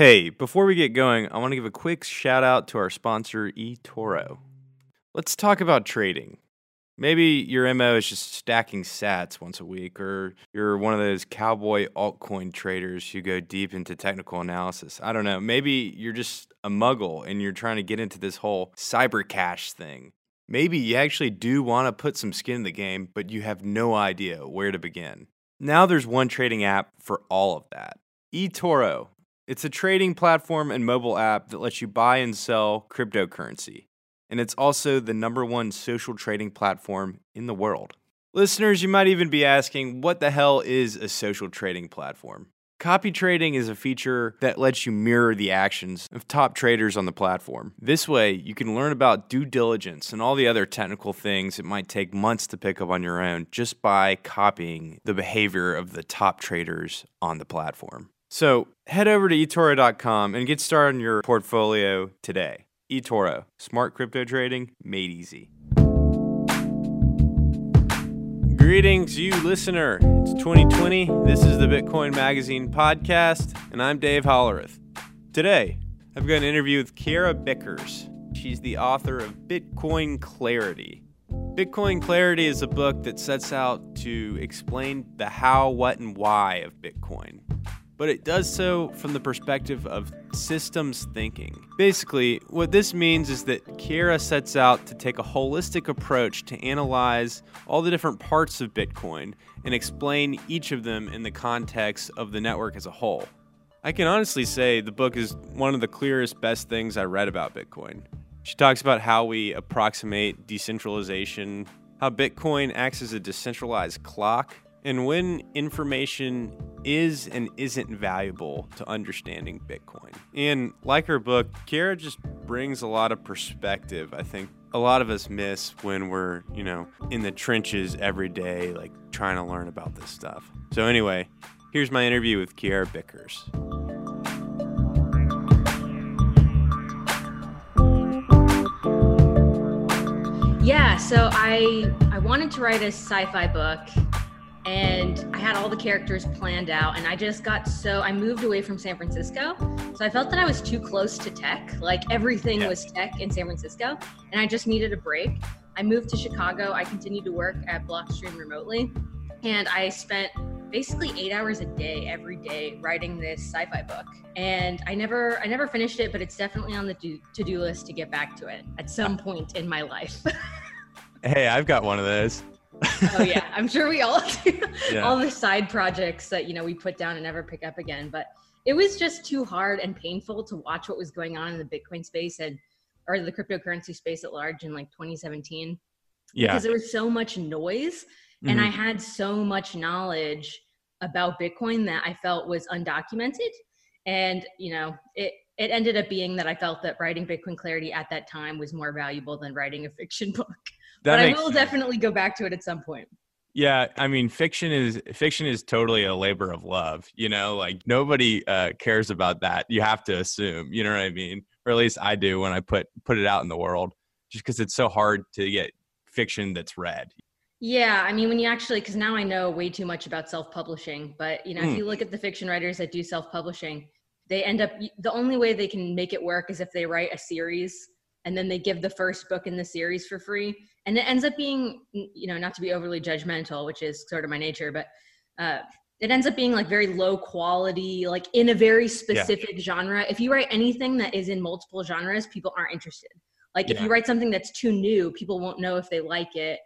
Hey, before we get going, I want to give a quick shout out to our sponsor, eToro. Let's talk about trading. Maybe your MO is just stacking sats once a week, or you're one of those cowboy altcoin traders who go deep into technical analysis. I don't know. Maybe you're just a muggle and you're trying to get into this whole cyber cash thing. Maybe you actually do want to put some skin in the game, but you have no idea where to begin. Now there's one trading app for all of that eToro. It's a trading platform and mobile app that lets you buy and sell cryptocurrency. And it's also the number one social trading platform in the world. Listeners, you might even be asking, what the hell is a social trading platform? Copy trading is a feature that lets you mirror the actions of top traders on the platform. This way, you can learn about due diligence and all the other technical things it might take months to pick up on your own just by copying the behavior of the top traders on the platform. So head over to eToro.com and get started on your portfolio today. eToro, smart crypto trading made easy. Greetings, you listener. It's 2020. This is the Bitcoin Magazine podcast, and I'm Dave Hollerith. Today, I've got an interview with Kiara Bickers. She's the author of Bitcoin Clarity. Bitcoin Clarity is a book that sets out to explain the how, what, and why of Bitcoin but it does so from the perspective of systems thinking. Basically, what this means is that Kiara sets out to take a holistic approach to analyze all the different parts of Bitcoin and explain each of them in the context of the network as a whole. I can honestly say the book is one of the clearest, best things I read about Bitcoin. She talks about how we approximate decentralization, how Bitcoin acts as a decentralized clock, and when information is and isn't valuable to understanding Bitcoin. And like her book, Kiara just brings a lot of perspective. I think a lot of us miss when we're, you know, in the trenches every day, like trying to learn about this stuff. So, anyway, here's my interview with Kiara Bickers. Yeah, so I I wanted to write a sci-fi book and I had all the characters planned out and I just got so I moved away from San Francisco. So I felt that I was too close to tech. Like everything yeah. was tech in San Francisco and I just needed a break. I moved to Chicago. I continued to work at Blockstream remotely and I spent basically 8 hours a day every day writing this sci-fi book. And I never I never finished it, but it's definitely on the to-do list to get back to it at some uh, point in my life. hey, I've got one of those oh yeah, I'm sure we all do. Yeah. all the side projects that you know we put down and never pick up again. But it was just too hard and painful to watch what was going on in the Bitcoin space and or the cryptocurrency space at large in like 2017. Yeah, because there was so much noise, mm-hmm. and I had so much knowledge about Bitcoin that I felt was undocumented, and you know it it ended up being that I felt that writing Bitcoin Clarity at that time was more valuable than writing a fiction book. That but I will sense. definitely go back to it at some point. Yeah, I mean, fiction is fiction is totally a labor of love. You know, like nobody uh, cares about that. You have to assume. You know what I mean? Or at least I do when I put put it out in the world, just because it's so hard to get fiction that's read. Yeah, I mean, when you actually, because now I know way too much about self publishing, but you know, mm. if you look at the fiction writers that do self publishing, they end up the only way they can make it work is if they write a series and then they give the first book in the series for free and it ends up being you know not to be overly judgmental which is sort of my nature but uh, it ends up being like very low quality like in a very specific yeah. genre if you write anything that is in multiple genres people aren't interested like yeah. if you write something that's too new people won't know if they like it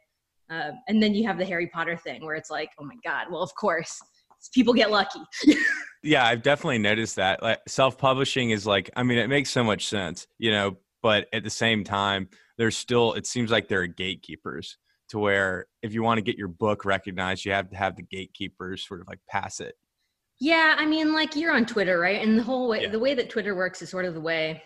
uh, and then you have the harry potter thing where it's like oh my god well of course people get lucky yeah i've definitely noticed that like self-publishing is like i mean it makes so much sense you know but at the same time there's still it seems like there are gatekeepers to where if you want to get your book recognized you have to have the gatekeepers sort of like pass it. Yeah i mean like you're on twitter right? And the whole way yeah. the way that twitter works is sort of the way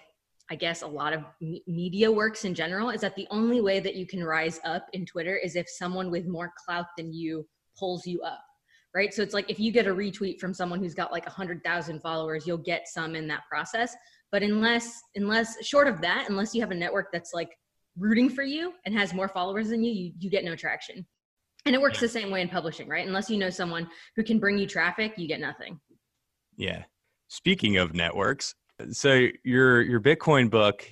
i guess a lot of media works in general is that the only way that you can rise up in twitter is if someone with more clout than you pulls you up right? So it's like if you get a retweet from someone who's got like 100000 followers you'll get some in that process. But unless unless short of that unless you have a network that's like rooting for you and has more followers than you you, you get no traction and it works yeah. the same way in publishing right unless you know someone who can bring you traffic you get nothing yeah speaking of networks, so your your Bitcoin book,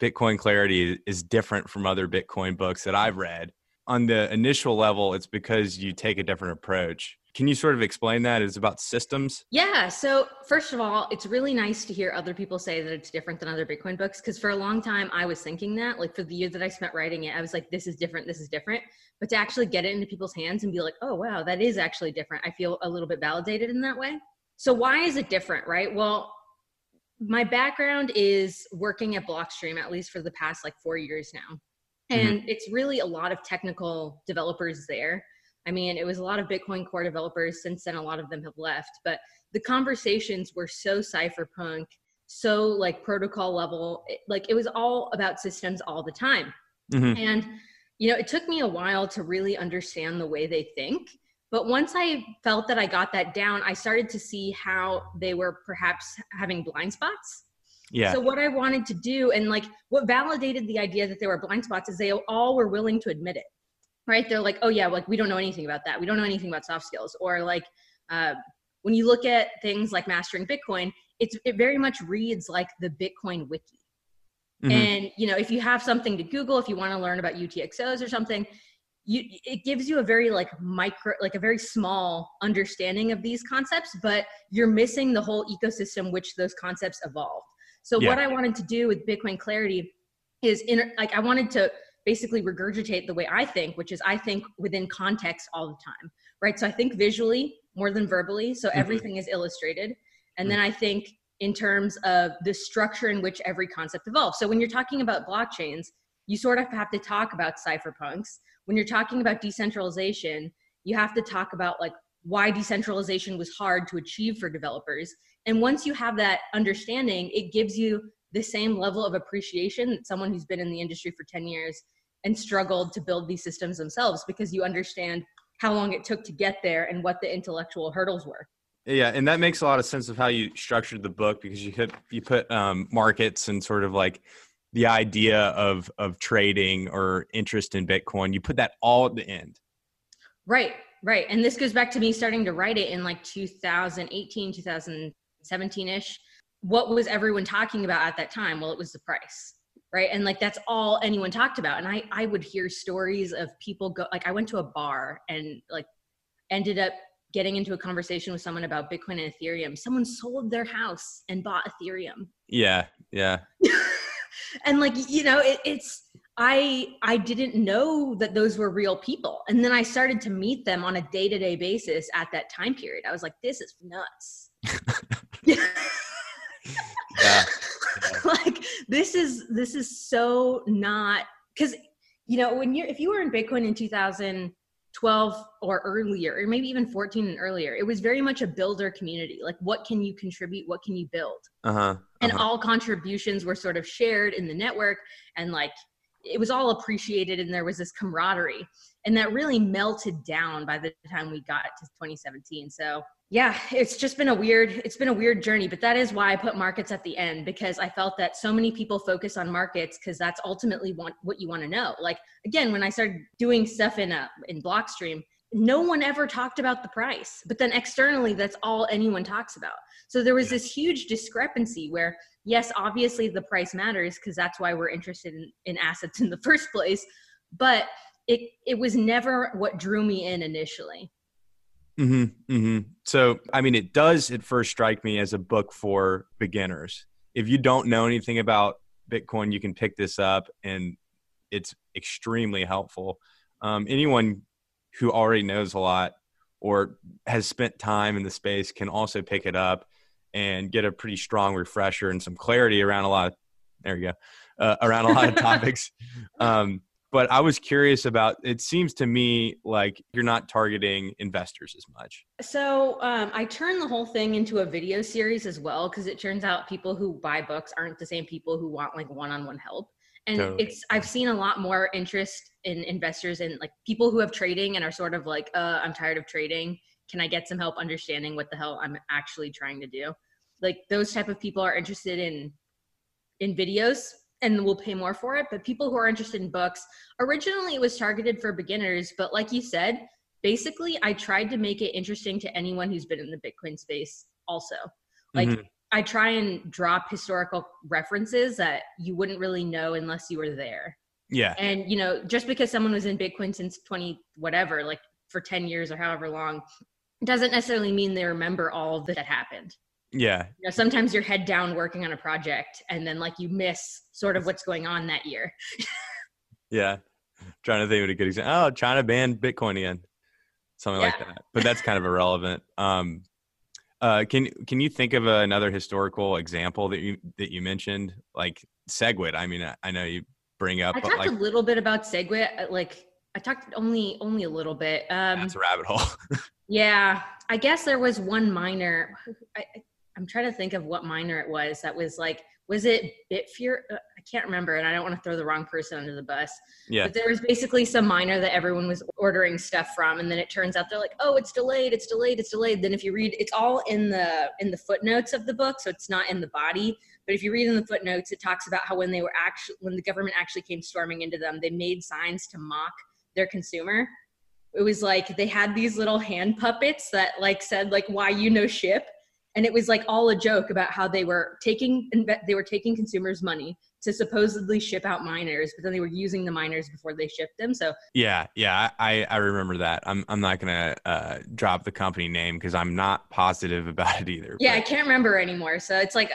Bitcoin Clarity, is different from other Bitcoin books that I've read. On the initial level, it's because you take a different approach. Can you sort of explain that? It's about systems. Yeah. So first of all, it's really nice to hear other people say that it's different than other Bitcoin books. Because for a long time, I was thinking that. Like for the year that I spent writing it, I was like, "This is different. This is different." But to actually get it into people's hands and be like, "Oh wow, that is actually different," I feel a little bit validated in that way. So why is it different, right? Well, my background is working at Blockstream at least for the past like four years now, mm-hmm. and mm-hmm. it's really a lot of technical developers there I mean, it was a lot of Bitcoin core developers. Since then, a lot of them have left, but the conversations were so cypherpunk, so like protocol level. like it was all about systems all the time. Mm-hmm. And, you know, it took me a while to really understand the way they think. But once I felt that I got that down, I started to see how they were perhaps having blind spots. Yeah. So what I wanted to do and like what validated the idea that there were blind spots is they all were willing to admit it right? They're like oh yeah like we don't know anything about that. We don't know anything about soft skills. Or like uh, when you look at things like mastering bitcoin it's it very much reads like the bitcoin wiki. Mm-hmm. and you know if you have something to google if you want to learn about utxos or something you it gives you a very like micro like a very small understanding of these concepts but you're missing the whole ecosystem which those concepts evolved. So yeah. what i wanted to do with bitcoin clarity is in like i wanted to basically regurgitate the way I think, which is I think within context all the time, right? So I think visually more than verbally. So mm-hmm. everything is illustrated. And mm-hmm. then I think in terms of the structure in which every concept evolves. So when you're talking about blockchains, you sort of have to talk about cypherpunks. When you're talking about decentralization, you have to talk about like why decentralization was hard to achieve for developers. And once you have that understanding, it gives you the same level of appreciation that someone who's been in the industry for 10 years and struggled to build these systems themselves because you understand how long it took to get there and what the intellectual hurdles were. Yeah, and that makes a lot of sense of how you structured the book because you put you put um, markets and sort of like the idea of of trading or interest in Bitcoin. You put that all at the end. Right, right, and this goes back to me starting to write it in like 2018, 2017 ish what was everyone talking about at that time? Well it was the price right? And like that's all anyone talked about. And i i would hear stories of people go like i went to a bar and like ended up getting into a conversation with someone about bitcoin and ethereum. Someone sold their house and bought ethereum. Yeah yeah. And like you know it, it's i i didn't know that those were real people. And then i started to meet them on a day-to-day basis at that time period. I was like this is nuts. yeah. like this is this is so not because you know when you're if you were in bitcoin in 2012 or earlier or maybe even 14 and earlier it was very much a builder community. Like what can you contribute? What can you build? Uh-huh, uh-huh. and all contributions were sort of shared in the network and like it was all appreciated and there was this camaraderie and that really melted down by the time we got to 2017 so yeah it's just been a weird it's been a weird journey but that is why i put markets at the end because i felt that so many people focus on markets because that's ultimately want, what you want to know. Like again when i started doing stuff in a in blockstream no one ever talked about the price but then externally that's all anyone talks about. So there was this huge discrepancy where yes obviously the price matters because that's why we're interested in, in assets in the first place but it it was never what drew me in initially Mm-hmm, mm-hmm. So, I mean, it does at first strike me as a book for beginners. If you don't know anything about Bitcoin, you can pick this up and it's extremely helpful. Um, anyone who already knows a lot or has spent time in the space can also pick it up and get a pretty strong refresher and some clarity around a lot of, there you go, uh, around a lot of topics. Um, but I was curious about it seems to me like you're not targeting investors as much. So um, I turned the whole thing into a video series as well because it turns out people who buy books aren't the same people who want like one-on-one help. And totally. it's I've seen a lot more interest in investors and like people who have trading and are sort of like, uh, I'm tired of trading. Can I get some help understanding what the hell I'm actually trying to do? Like those type of people are interested in in videos and we'll pay more for it. But people who are interested in books, originally it was targeted for beginners, but like you said, basically I tried to make it interesting to anyone who's been in the Bitcoin space also. Like mm-hmm. I try and drop historical references that you wouldn't really know unless you were there. Yeah. And you know, just because someone was in Bitcoin since 20 whatever, like for 10 years or however long, doesn't necessarily mean they remember all that happened. Yeah. You know, sometimes you're head down working on a project and then like you miss sort of what's going on that year. yeah. Trying to think of a good example. Oh, China banned Bitcoin again. Something yeah. like that. But that's kind of irrelevant. Um, uh, can can you think of another historical example that you that you mentioned, like SegWit? I mean, I, I know you bring up. I talked like, a little bit about SegWit. Uh, like I talked only only a little bit. Um, that's a rabbit hole. yeah, I guess there was one miner. I, I'm trying to think of what miner it was that was like was it Bitfury? Uh, I can't remember, and I don't want to throw the wrong person under the bus. Yeah. But there was basically some miner that everyone was ordering stuff from, and then it turns out they're like, "Oh, it's delayed, it's delayed, it's delayed." Then if you read, it's all in the in the footnotes of the book, so it's not in the body. But if you read in the footnotes, it talks about how when they were actually when the government actually came storming into them, they made signs to mock their consumer. It was like they had these little hand puppets that like said like "Why you no ship." And it was like all a joke about how they were taking they were taking consumers money to supposedly ship out miners but then they were using the miners before they shipped them so yeah yeah i i remember that i'm, I'm not gonna uh, drop the company name because i'm not positive about it either yeah but. i can't remember anymore so it's like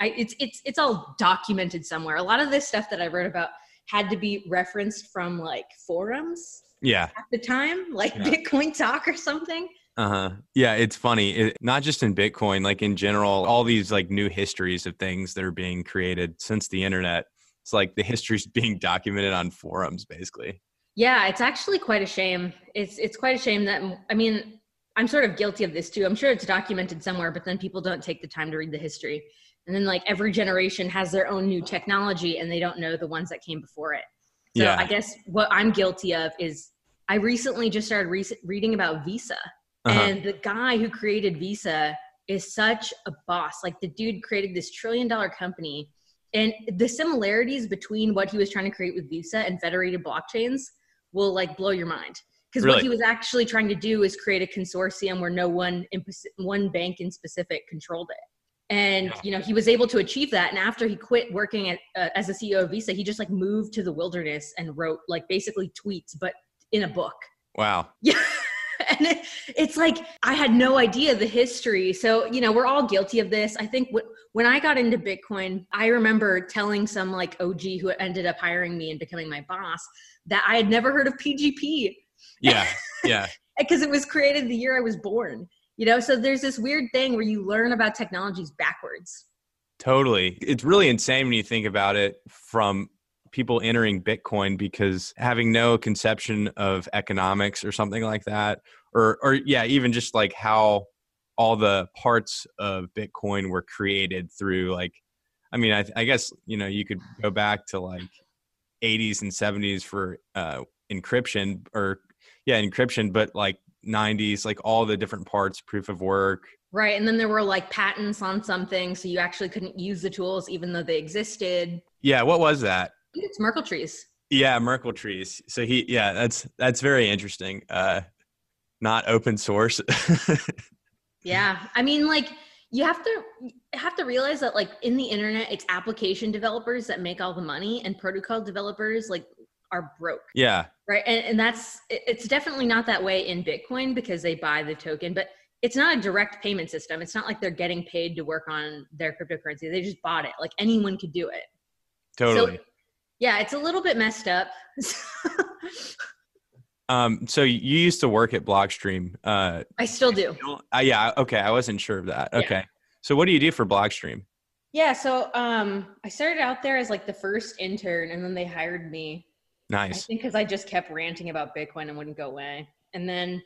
i it's it's it's all documented somewhere a lot of this stuff that i wrote about had to be referenced from like forums yeah at the time like yeah. bitcoin talk or something uh-huh. Yeah it's funny it, not just in bitcoin like in general all these like new histories of things that are being created since the internet it's like the history's being documented on forums basically. Yeah it's actually quite a shame. It's it's quite a shame that i mean i'm sort of guilty of this too. I'm sure it's documented somewhere but then people don't take the time to read the history. And then like every generation has their own new technology and they don't know the ones that came before it. So yeah. i guess what i'm guilty of is i recently just started re- reading about visa uh-huh. And the guy who created Visa is such a boss. Like the dude created this trillion dollar company. And the similarities between what he was trying to create with Visa and federated blockchains will like blow your mind. Because really? what he was actually trying to do is create a consortium where no one in one bank in specific controlled it and you know he was able to achieve that and after he quit working at, uh, as a ceo of visa he just like moved to the wilderness and wrote like basically tweets but in a book wow yeah and it, it's like I had no idea the history. So, you know, we're all guilty of this. I think w- when I got into Bitcoin, I remember telling some like OG who ended up hiring me and becoming my boss that I had never heard of PGP. Yeah. Yeah. Because it was created the year I was born. You know, so there's this weird thing where you learn about technologies backwards. Totally. It's really insane when you think about it from people entering Bitcoin because having no conception of economics or something like that, or or yeah, even just like how all the parts of Bitcoin were created through like, I mean, I, I guess you know you could go back to like 80s and 70s for uh, encryption or yeah encryption, but like 90s, like all the different parts, proof of work. Right, and then there were like patents on something, so you actually couldn't use the tools even though they existed. Yeah, what was that? It's Merkle trees. Yeah, Merkle trees. So he, yeah, that's that's very interesting. Uh, not open source. yeah, I mean, like you have to have to realize that like in the internet, it's application developers that make all the money, and protocol developers like are broke. Yeah. Right, and and that's it's definitely not that way in Bitcoin because they buy the token, but it's not a direct payment system. It's not like they're getting paid to work on their cryptocurrency. They just bought it. Like anyone could do it. Totally. So yeah, it's a little bit messed up. um, so you used to work at Blockstream. Uh, I still do. Uh, yeah. Okay. I wasn't sure of that. Okay. Yeah. So what do you do for Blockstream? Yeah. So um, I started out there as like the first intern, and then they hired me. Nice. I think because I just kept ranting about Bitcoin and wouldn't go away, and then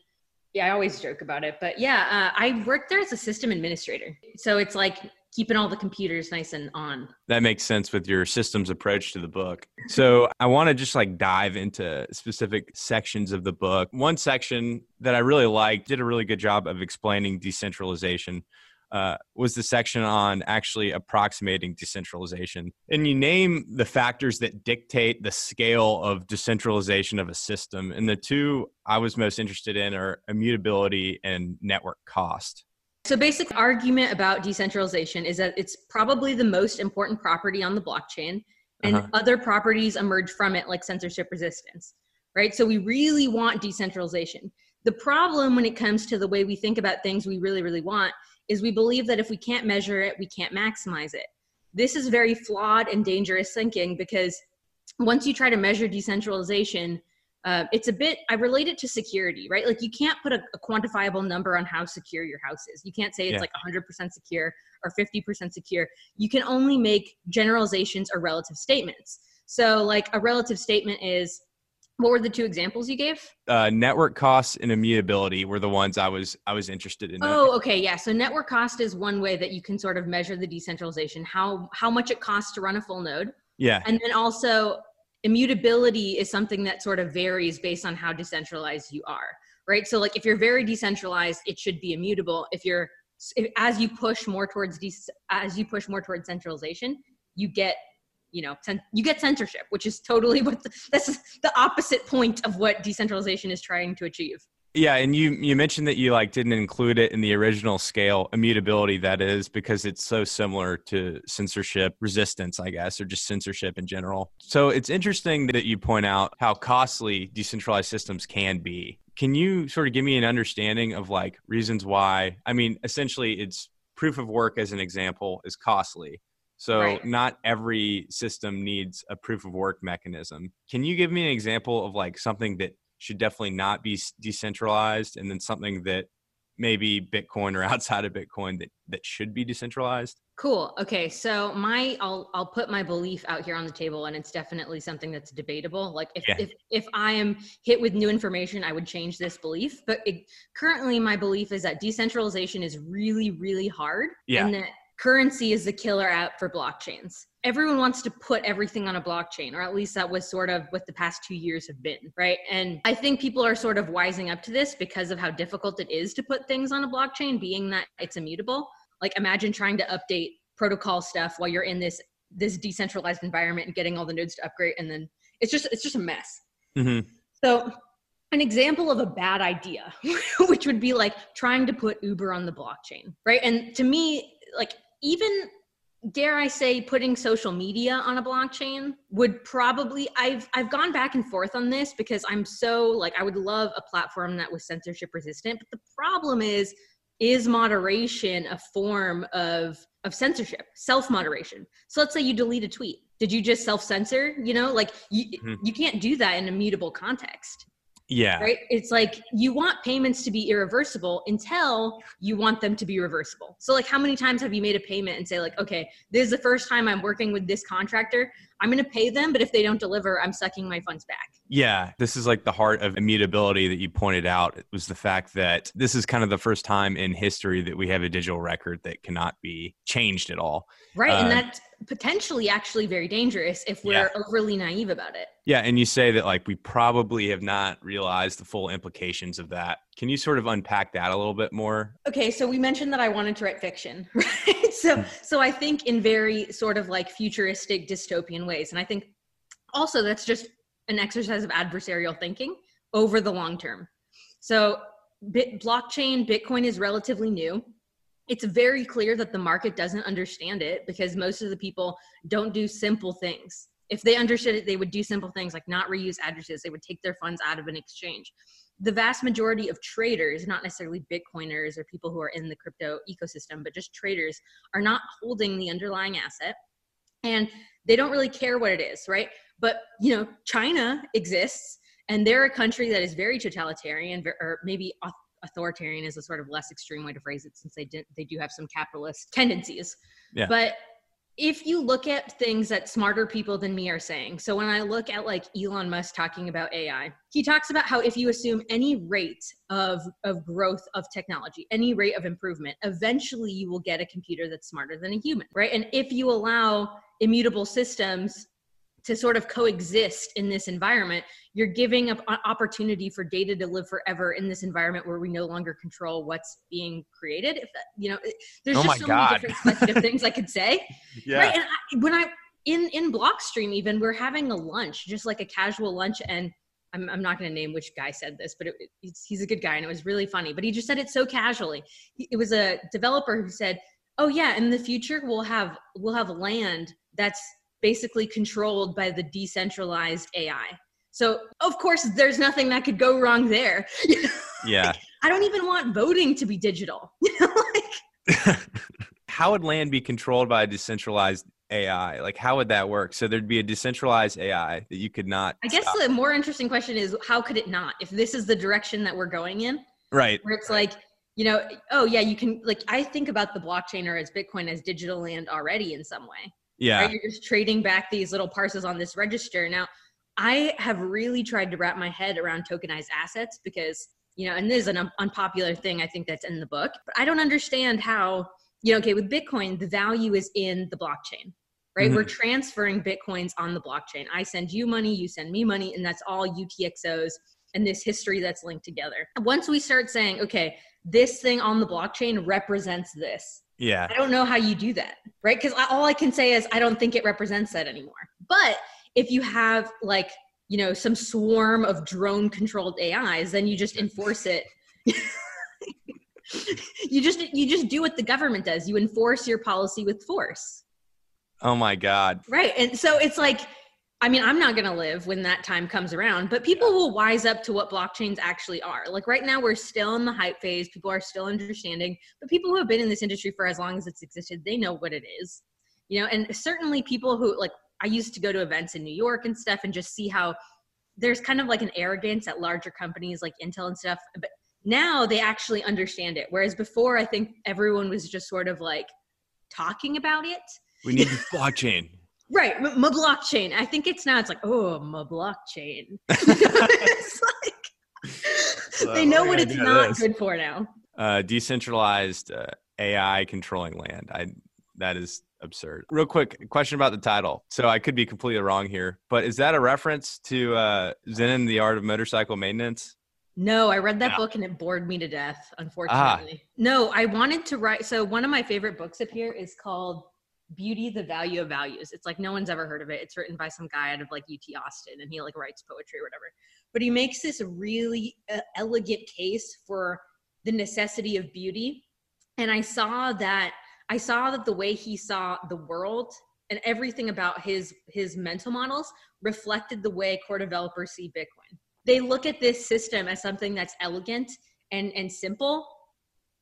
yeah, I always joke about it, but yeah, uh, I worked there as a system administrator. So it's like keeping all the computers nice and on. That makes sense with your systems approach to the book. So I want to just like dive into specific sections of the book. One section that I really liked did a really good job of explaining decentralization. Uh, was the section on actually approximating decentralization. And you name the factors that dictate the scale of decentralization of a system. And the two I was most interested in are immutability and network cost. So basic argument about decentralization is that it's probably the most important property on the blockchain and uh-huh. other properties emerge from it like censorship resistance. Right? So we really want decentralization. The problem when it comes to the way we think about things we really really want is we believe that if we can't measure it, we can't maximize it. This is very flawed and dangerous thinking because once you try to measure decentralization, uh, it's a bit i relate it to security right? Like you can't put a, a, quantifiable number on how secure your house is. You can't say it's yeah. like 100% secure or 50% secure. You can only make generalizations or relative statements. So like a relative statement is what were the two examples you gave? Uh, network costs and immutability were the ones i was i was interested in. Oh okay yeah. So network cost is one way that you can sort of measure the decentralization how how much it costs to run a full node. Yeah. And then also immutability is something that sort of varies based on how decentralized you are right? So like if you're very decentralized it should be immutable. If you're if, as you push more towards de- as you push more towards centralization you get you know you get censorship which is totally what the, that's the opposite point of what decentralization is trying to achieve yeah, and you you mentioned that you like didn't include it in the original scale immutability that is because it's so similar to censorship resistance, I guess, or just censorship in general. So it's interesting that you point out how costly decentralized systems can be. Can you sort of give me an understanding of like reasons why? I mean, essentially it's proof of work as an example is costly. So right. not every system needs a proof of work mechanism. Can you give me an example of like something that should definitely not be decentralized and then something that maybe bitcoin or outside of bitcoin that that should be decentralized cool okay so my i'll i'll put my belief out here on the table and it's definitely something that's debatable like if yeah. if, if i am hit with new information i would change this belief but it, currently my belief is that decentralization is really really hard yeah. and that currency is the killer app for blockchains. Everyone wants to put everything on a blockchain, or at least that was sort of what the past two years have been, right? And I think people are sort of wising up to this because of how difficult it is to put things on a blockchain, being that it's immutable. Like imagine trying to update protocol stuff while you're in this this decentralized environment and getting all the nodes to upgrade, and then it's just it's just a mess. Mm-hmm. So an example of a bad idea, which would be like trying to put Uber on the blockchain, right? And to me, like even dare I say putting social media on a blockchain would probably I've I've gone back and forth on this because I'm so like I would love a platform that was censorship resistant but the problem is is moderation a form of of censorship self moderation so let's say you delete a tweet. Did you just self censor you know like you mm-hmm. you can't do that in a mutable context yeah. Right. It's like you want payments to be irreversible until you want them to be reversible. So, like, how many times have you made a payment and say, like, okay, this is the first time I'm working with this contractor. I'm going to pay them, but if they don't deliver, I'm sucking my funds back. Yeah. This is like the heart of immutability that you pointed out. It was the fact that this is kind of the first time in history that we have a digital record that cannot be changed at all. Right. Uh, and that's potentially actually very dangerous if we're yeah. overly naive about it. Yeah, and you say that like we probably have not realized the full implications of that. Can you sort of unpack that a little bit more? Okay, so we mentioned that I wanted to write fiction, right? so hmm. so I think in very sort of like futuristic dystopian ways and I think also that's just an exercise of adversarial thinking over the long term. So bit, blockchain Bitcoin is relatively new it's very clear that the market doesn't understand it because most of the people don't do simple things. If they understood it, they would do simple things like not reuse addresses. They would take their funds out of an exchange. The vast majority of traders, not necessarily Bitcoiners or people who are in the crypto ecosystem, but just traders, are not holding the underlying asset and they don't really care what it is, right? But, you know, China exists and they're a country that is very totalitarian or maybe authoritarian is a sort of less extreme way to phrase it since they did they do have some capitalist tendencies yeah. but if you look at things that smarter people than me are saying so when i look at like elon musk talking about ai he talks about how if you assume any rate of of growth of technology any rate of improvement eventually you will get a computer that's smarter than a human right? And if you allow immutable systems to sort of coexist in this environment you're giving up an opportunity for data to live forever in this environment where we no longer control what's being created if that you know there's oh just so God. many different things i could say yeah. right and I, when i in in blockstream even we're having a lunch just like a casual lunch and I'm, I'm not going to name which guy said this, but it, he's a good guy and it was really funny. But he just said it so casually. It was a developer who said, "Oh yeah, in the future we'll have we'll have land that's basically controlled by the decentralized AI." So of course, there's nothing that could go wrong there. yeah. I don't even want voting to be digital. You know, like. How would land be controlled by a decentralized AI? Like, how would that work? So there'd be a decentralized AI that you could not. I guess stop. the more interesting question is how could it not? If this is the direction that we're going in, right? Where it's like, you know, oh yeah, you can like. I think about the blockchain or as Bitcoin as digital land already in some way. Yeah, right? you're just trading back these little parcels on this register. Now, I have really tried to wrap my head around tokenized assets because you know, and this is an un- unpopular thing I think that's in the book, but I don't understand how you know, okay, with Bitcoin, the value is in the blockchain right? Mm-hmm. We're transferring Bitcoins on the blockchain. I send you money, you send me money, and that's all UTXOs and this history that's linked together. Once we start saying, okay, this thing on the blockchain represents this. Yeah. I don't know how you do that, right? Because all I can say is I don't think it represents that anymore. But if you have like, you know, some swarm of drone controlled AIs, then you just enforce it. you just you just do what the government does. You enforce your policy with force. Oh my God. Right. And so it's like, I mean, I'm not going to live when that time comes around, but people will wise up to what blockchains actually are. Like right now, we're still in the hype phase. People are still understanding, but people who have been in this industry for as long as it's existed, they know what it is. You know, and certainly people who like, I used to go to events in New York and stuff and just see how there's kind of like an arrogance at larger companies like Intel and stuff. But now they actually understand it. Whereas before, I think everyone was just sort of like talking about it we need the blockchain. Right, my blockchain. I think it's now. It's like, oh, my blockchain. it's like so they know what it's not this. good for now. Uh, decentralized uh, AI controlling land. I that is absurd. Real quick question about the title. So I could be completely wrong here, but is that a reference to uh, Zen and the Art of Motorcycle Maintenance? No, I read that yeah. book and it bored me to death, unfortunately. Ah. No, I wanted to write. So one of my favorite books up here is called Beauty, the Value of Values. It's like no one's ever heard of it. It's written by some guy out of like UT Austin and he like writes poetry or whatever. But he makes this really uh, elegant case for the necessity of beauty. And I saw that I saw that the way he saw the world and everything about his his mental models reflected the way core developers see Bitcoin. They look at this system as something that's elegant and and simple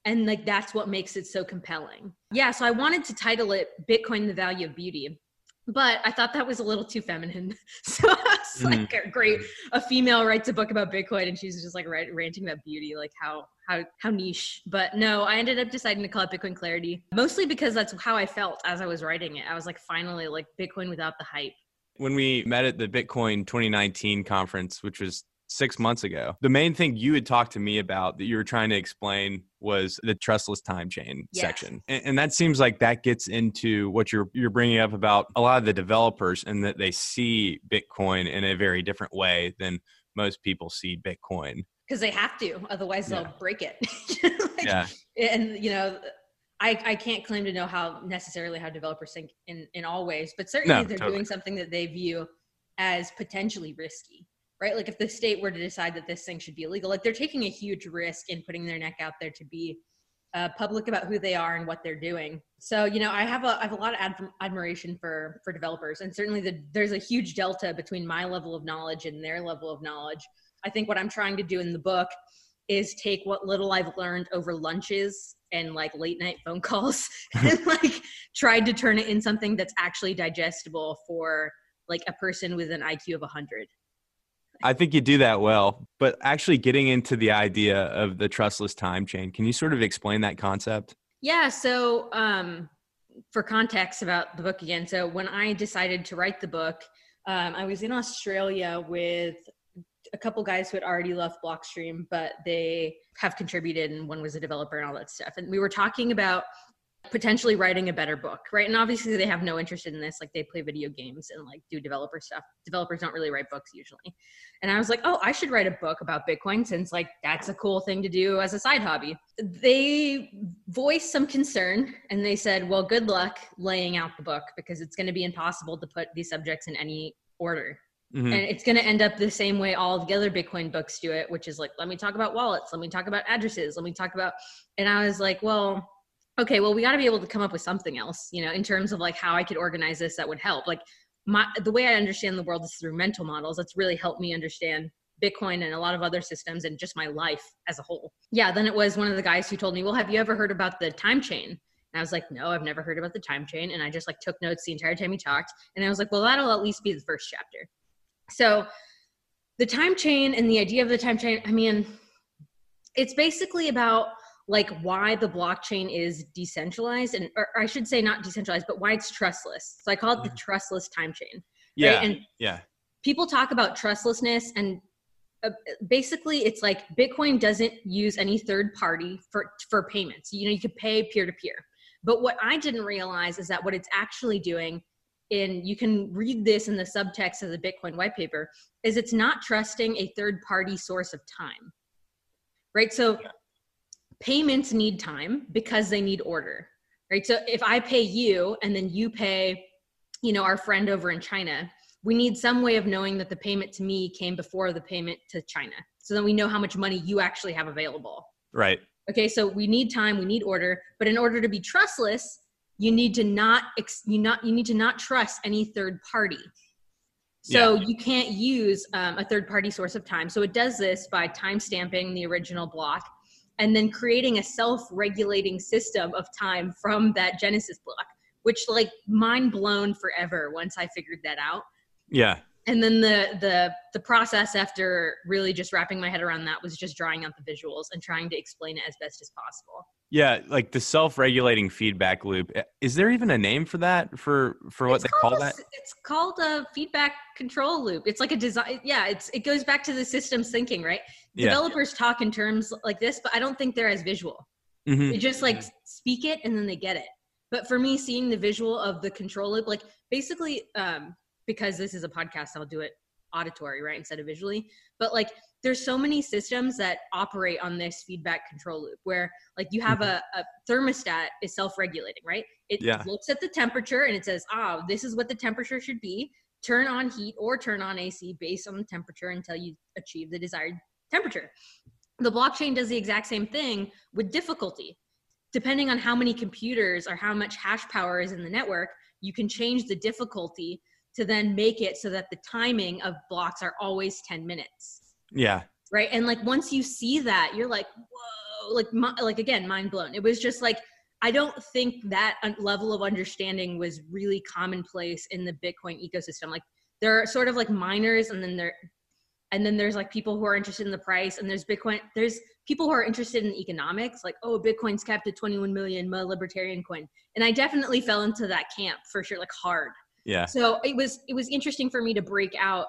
and like that's what makes it so compelling yeah so i wanted to title it bitcoin the value of beauty but i thought that was a little too feminine so i was mm. like great a female writes a book about bitcoin and she's just like ranting about beauty like how how how niche but no i ended up deciding to call it bitcoin clarity mostly because that's how i felt as i was writing it i was like finally like bitcoin without the hype when we met at the bitcoin 2019 conference which was six months ago. The main thing you had talked to me about that you were trying to explain was the trustless time chain yes. section, and, and, that seems like that gets into what you're you're bringing up about a lot of the developers and that they see Bitcoin in a very different way than most people see Bitcoin because they have to, otherwise they'll break it. like, yeah, and you know. I, I can't claim to know how necessarily how developers think in, in all ways, but certainly no, they're totally. doing something that they view as potentially risky right? Like if the state were to decide that this thing should be illegal, like they're taking a huge risk in putting their neck out there to be uh, public about who they are and what they're doing. So you know, I have a I have a lot of ad- admiration for for developers, and certainly the, there's a huge delta between my level of knowledge and their level of knowledge. I think what I'm trying to do in the book is take what little I've learned over lunches and like late night phone calls and like tried to turn it in something that's actually digestible for like a person with an IQ of 100. I think you do that well. But actually, getting into the idea of the trustless time chain, can you sort of explain that concept? Yeah. So, um, for context about the book again, so when I decided to write the book, um, I was in Australia with a couple guys who had already left Blockstream, but they have contributed, and one was a developer and all that stuff. And we were talking about potentially writing a better book, right? And obviously they have no interest in this. Like they play video games and like do developer stuff. Developers don't really write books usually. And I was like, oh, I should write a book about Bitcoin since like that's a cool thing to do as a side hobby. They voiced some concern and they said, well, good luck laying out the book because it's going to be impossible to put these subjects in any order. Mm-hmm. And it's going to end up the same way all the other Bitcoin books do it, which is like, let me talk about wallets, let me talk about addresses, let me talk about. And I was like, well, okay, well, we got to be able to come up with something else, you know, in terms of like how I could organize this that would help. Like, my the way I understand the world is through mental models. That's really helped me understand Bitcoin and a lot of other systems and just my life as a whole. Yeah, then it was one of the guys who told me, well, have you ever heard about the time chain? And I was like, no, I've never heard about the time chain. And I just like took notes the entire time he talked. And I was like, well, that'll at least be the first chapter. So the time chain and the idea of the time chain, I mean, it's basically about like why the blockchain is decentralized and or I should say not decentralized, but why it's trustless. So I call it the trustless time chain. Yeah. Right? And yeah. People talk about trustlessness and uh, basically it's like Bitcoin doesn't use any third party for for payments. You know, you could pay peer to peer. But what I didn't realize is that what it's actually doing and you can read this in the subtext of the Bitcoin white paper is it's not trusting a third party source of time. Right? So payments need time because they need order. Right? So if I pay you and then you pay you know our friend over in China, we need some way of knowing that the payment to me came before the payment to China. So then we know how much money you actually have available. Right. Okay, so we need time, we need order, but in order to be trustless, you need to not you not you need to not trust any third party. So yeah. you can't use um, a third party source of time. So it does this by time stamping the original block and then creating a self-regulating system of time from that Genesis block, which like mind blown forever once I figured that out. Yeah. And then the the the process after really just wrapping my head around that was just drawing out the visuals and trying to explain it as best as possible. Yeah like the self-regulating feedback loop eh, is there even a name for that? For for what it's they call a, that? it's called a feedback control loop. It's like a design yeah it's it goes back to the systems thinking right yeah. developers talk in terms like this but i don't think they're as visual mm-hmm. they just like speak it and then they get it but for me seeing the visual of the control loop like basically um because this is a podcast, I'll do it auditory, right, instead of visually. But like, there's so many systems that operate on this feedback control loop where like you have a, a thermostat is self-regulating, right? It yeah. looks at the temperature and it says, ah, oh, this is what the temperature should be. Turn on heat or turn on AC based on the temperature until you achieve the desired temperature. The blockchain does the exact same thing with difficulty. Depending on how many computers or how much hash power is in the network, you can change the difficulty to then make it so that the timing of blocks are always 10 minutes. Yeah. Right. And like once you see that, you're like, whoa, like, my, like again, mind blown. It was just like, I don't think that uh, level of understanding was really commonplace in the Bitcoin ecosystem. Like there are sort of like miners and then there, and then there's like people who are interested in the price and there's Bitcoin, there's people who are interested in economics, like, oh, Bitcoin's capped at 21 million, my libertarian coin. And I definitely fell into that camp for sure, like hard. Yeah. So it was it was interesting for me to break out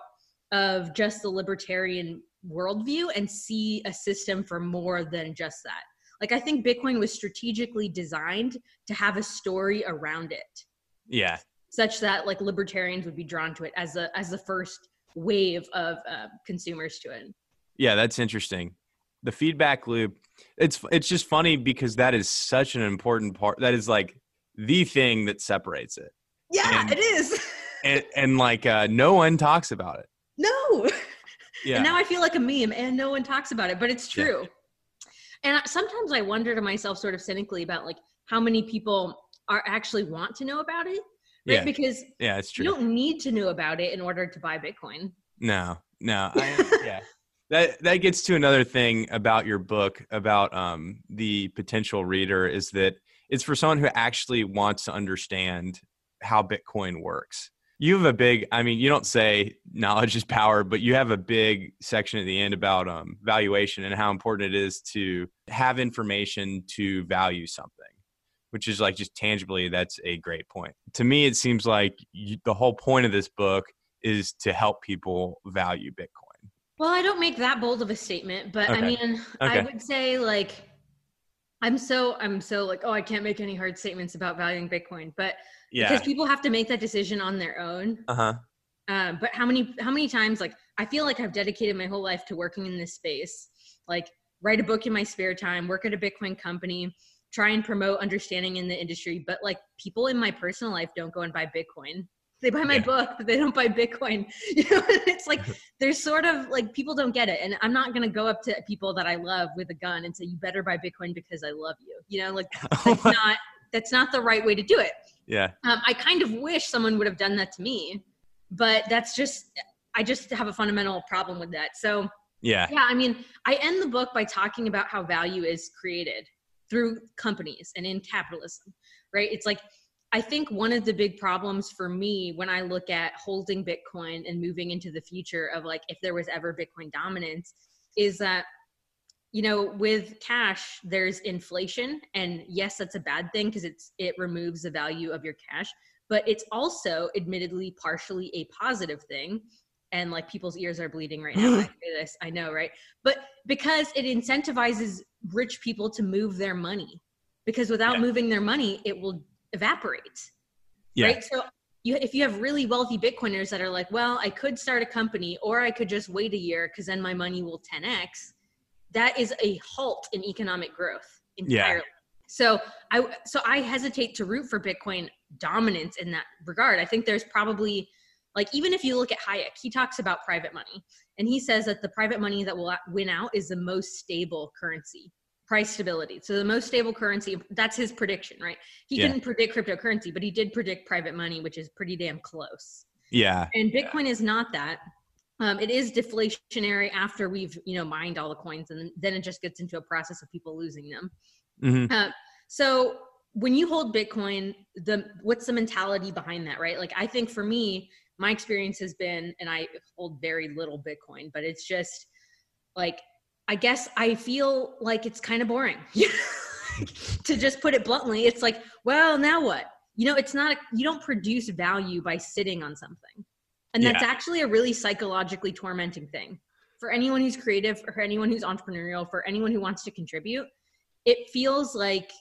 of just the libertarian worldview and see a system for more than just that. Like i think bitcoin was strategically designed to have a story around it. Yeah. Such that like libertarians would be drawn to it as a as the first wave of uh, consumers to it yeah that's interesting the feedback loop it's it's just funny because that is such an important part that is like the thing that separates it yeah, and, it is. and, and like uh, no one talks about it. No. Yeah. And now I feel like a meme and no one talks about it, but it's true. Yeah. And sometimes I wonder to myself sort of cynically about like how many people are actually want to know about it. Right? Yeah. Because yeah, it's true. You don't need to know about it in order to buy Bitcoin. No, no. I, yeah. That that gets to another thing about your book about um, the potential reader is that it's for someone who actually wants to understand how Bitcoin works. You have a big, I mean, you don't say knowledge is power, but you have a big section at the end about um, valuation and how important it is to have information to value something, which is like just tangibly, that's a great point. To me, it seems like you, the whole point of this book is to help people value Bitcoin. Well, I don't make that bold of a statement, but okay. I mean, okay. I would say like, I'm so, I'm so like, oh, I can't make any hard statements about valuing Bitcoin, but yeah because people have to make that decision on their own uh-huh um, but how many how many times like i feel like i've dedicated my whole life to working in this space like write a book in my spare time work at a bitcoin company try and promote understanding in the industry but like people in my personal life don't go and buy bitcoin They buy my yeah. book, but they don't buy Bitcoin. You know, it's like there's sort of like people don't get it. And I'm not gonna go up to people that I love with a gun and say, You better buy Bitcoin because I love you. You know, like that's not that's not the right way to do it. Yeah. Um, I kind of wish someone would have done that to me, but that's just I just have a fundamental problem with that. So yeah. Yeah. I mean, I end the book by talking about how value is created through companies and in capitalism, right? It's like, I think one of the big problems for me when I look at holding Bitcoin and moving into the future of like if there was ever Bitcoin dominance is that you know with cash there's inflation and yes that's a bad thing because it's it removes the value of your cash but it's also admittedly partially a positive thing and like people's ears are bleeding right now. I say this, I know, right? But because it incentivizes rich people to move their money, because without yeah. moving their money, it will evaporate. Yeah. Right. So you, if you have really wealthy Bitcoiners that are like, well, I could start a company or I could just wait a year because then my money will 10x. That is a halt in economic growth entirely. Yeah. So I so I hesitate to root for Bitcoin dominance in that regard. I think there's probably like even if you look at Hayek, he talks about private money and he says that the private money that will win out is the most stable currency price stability. So the most stable currency, that's his prediction, right? He yeah. couldn't predict cryptocurrency, but he did predict private money, which is pretty damn close. Yeah. And Bitcoin yeah. is not that. Um, it is deflationary after we've, you know, mined all the coins and then it just gets into a process of people losing them. Mm-hmm. Uh, so when you hold Bitcoin, the what's the mentality behind that, right? Like I think for me, my experience has been, and I hold very little Bitcoin, but it's just like, I guess I feel like it's kind of boring. to just put it bluntly, it's like, well, now what? You know, it's not, you don't produce value by sitting on something. And that's yeah. actually a really psychologically tormenting thing for anyone who's creative, for anyone who's entrepreneurial, for anyone who wants to contribute. It feels like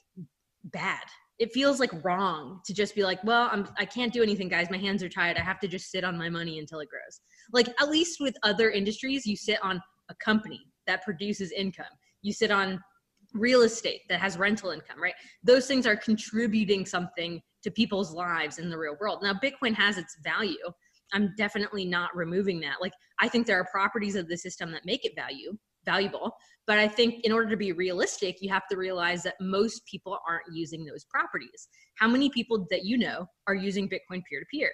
bad it feels like wrong to just be like, well, I'm I can't do anything, guys. My hands are tied. I have to just sit on my money until it grows. Like at least with other industries, you sit on a company that produces income. You sit on real estate that has rental income, right? Those things are contributing something to people's lives in the real world. Now, Bitcoin has its value. I'm definitely not removing that. Like I think there are properties of the system that make it value valuable. But I think in order to be realistic, you have to realize that most people aren't using those properties. How many people that you know are using Bitcoin peer to peer?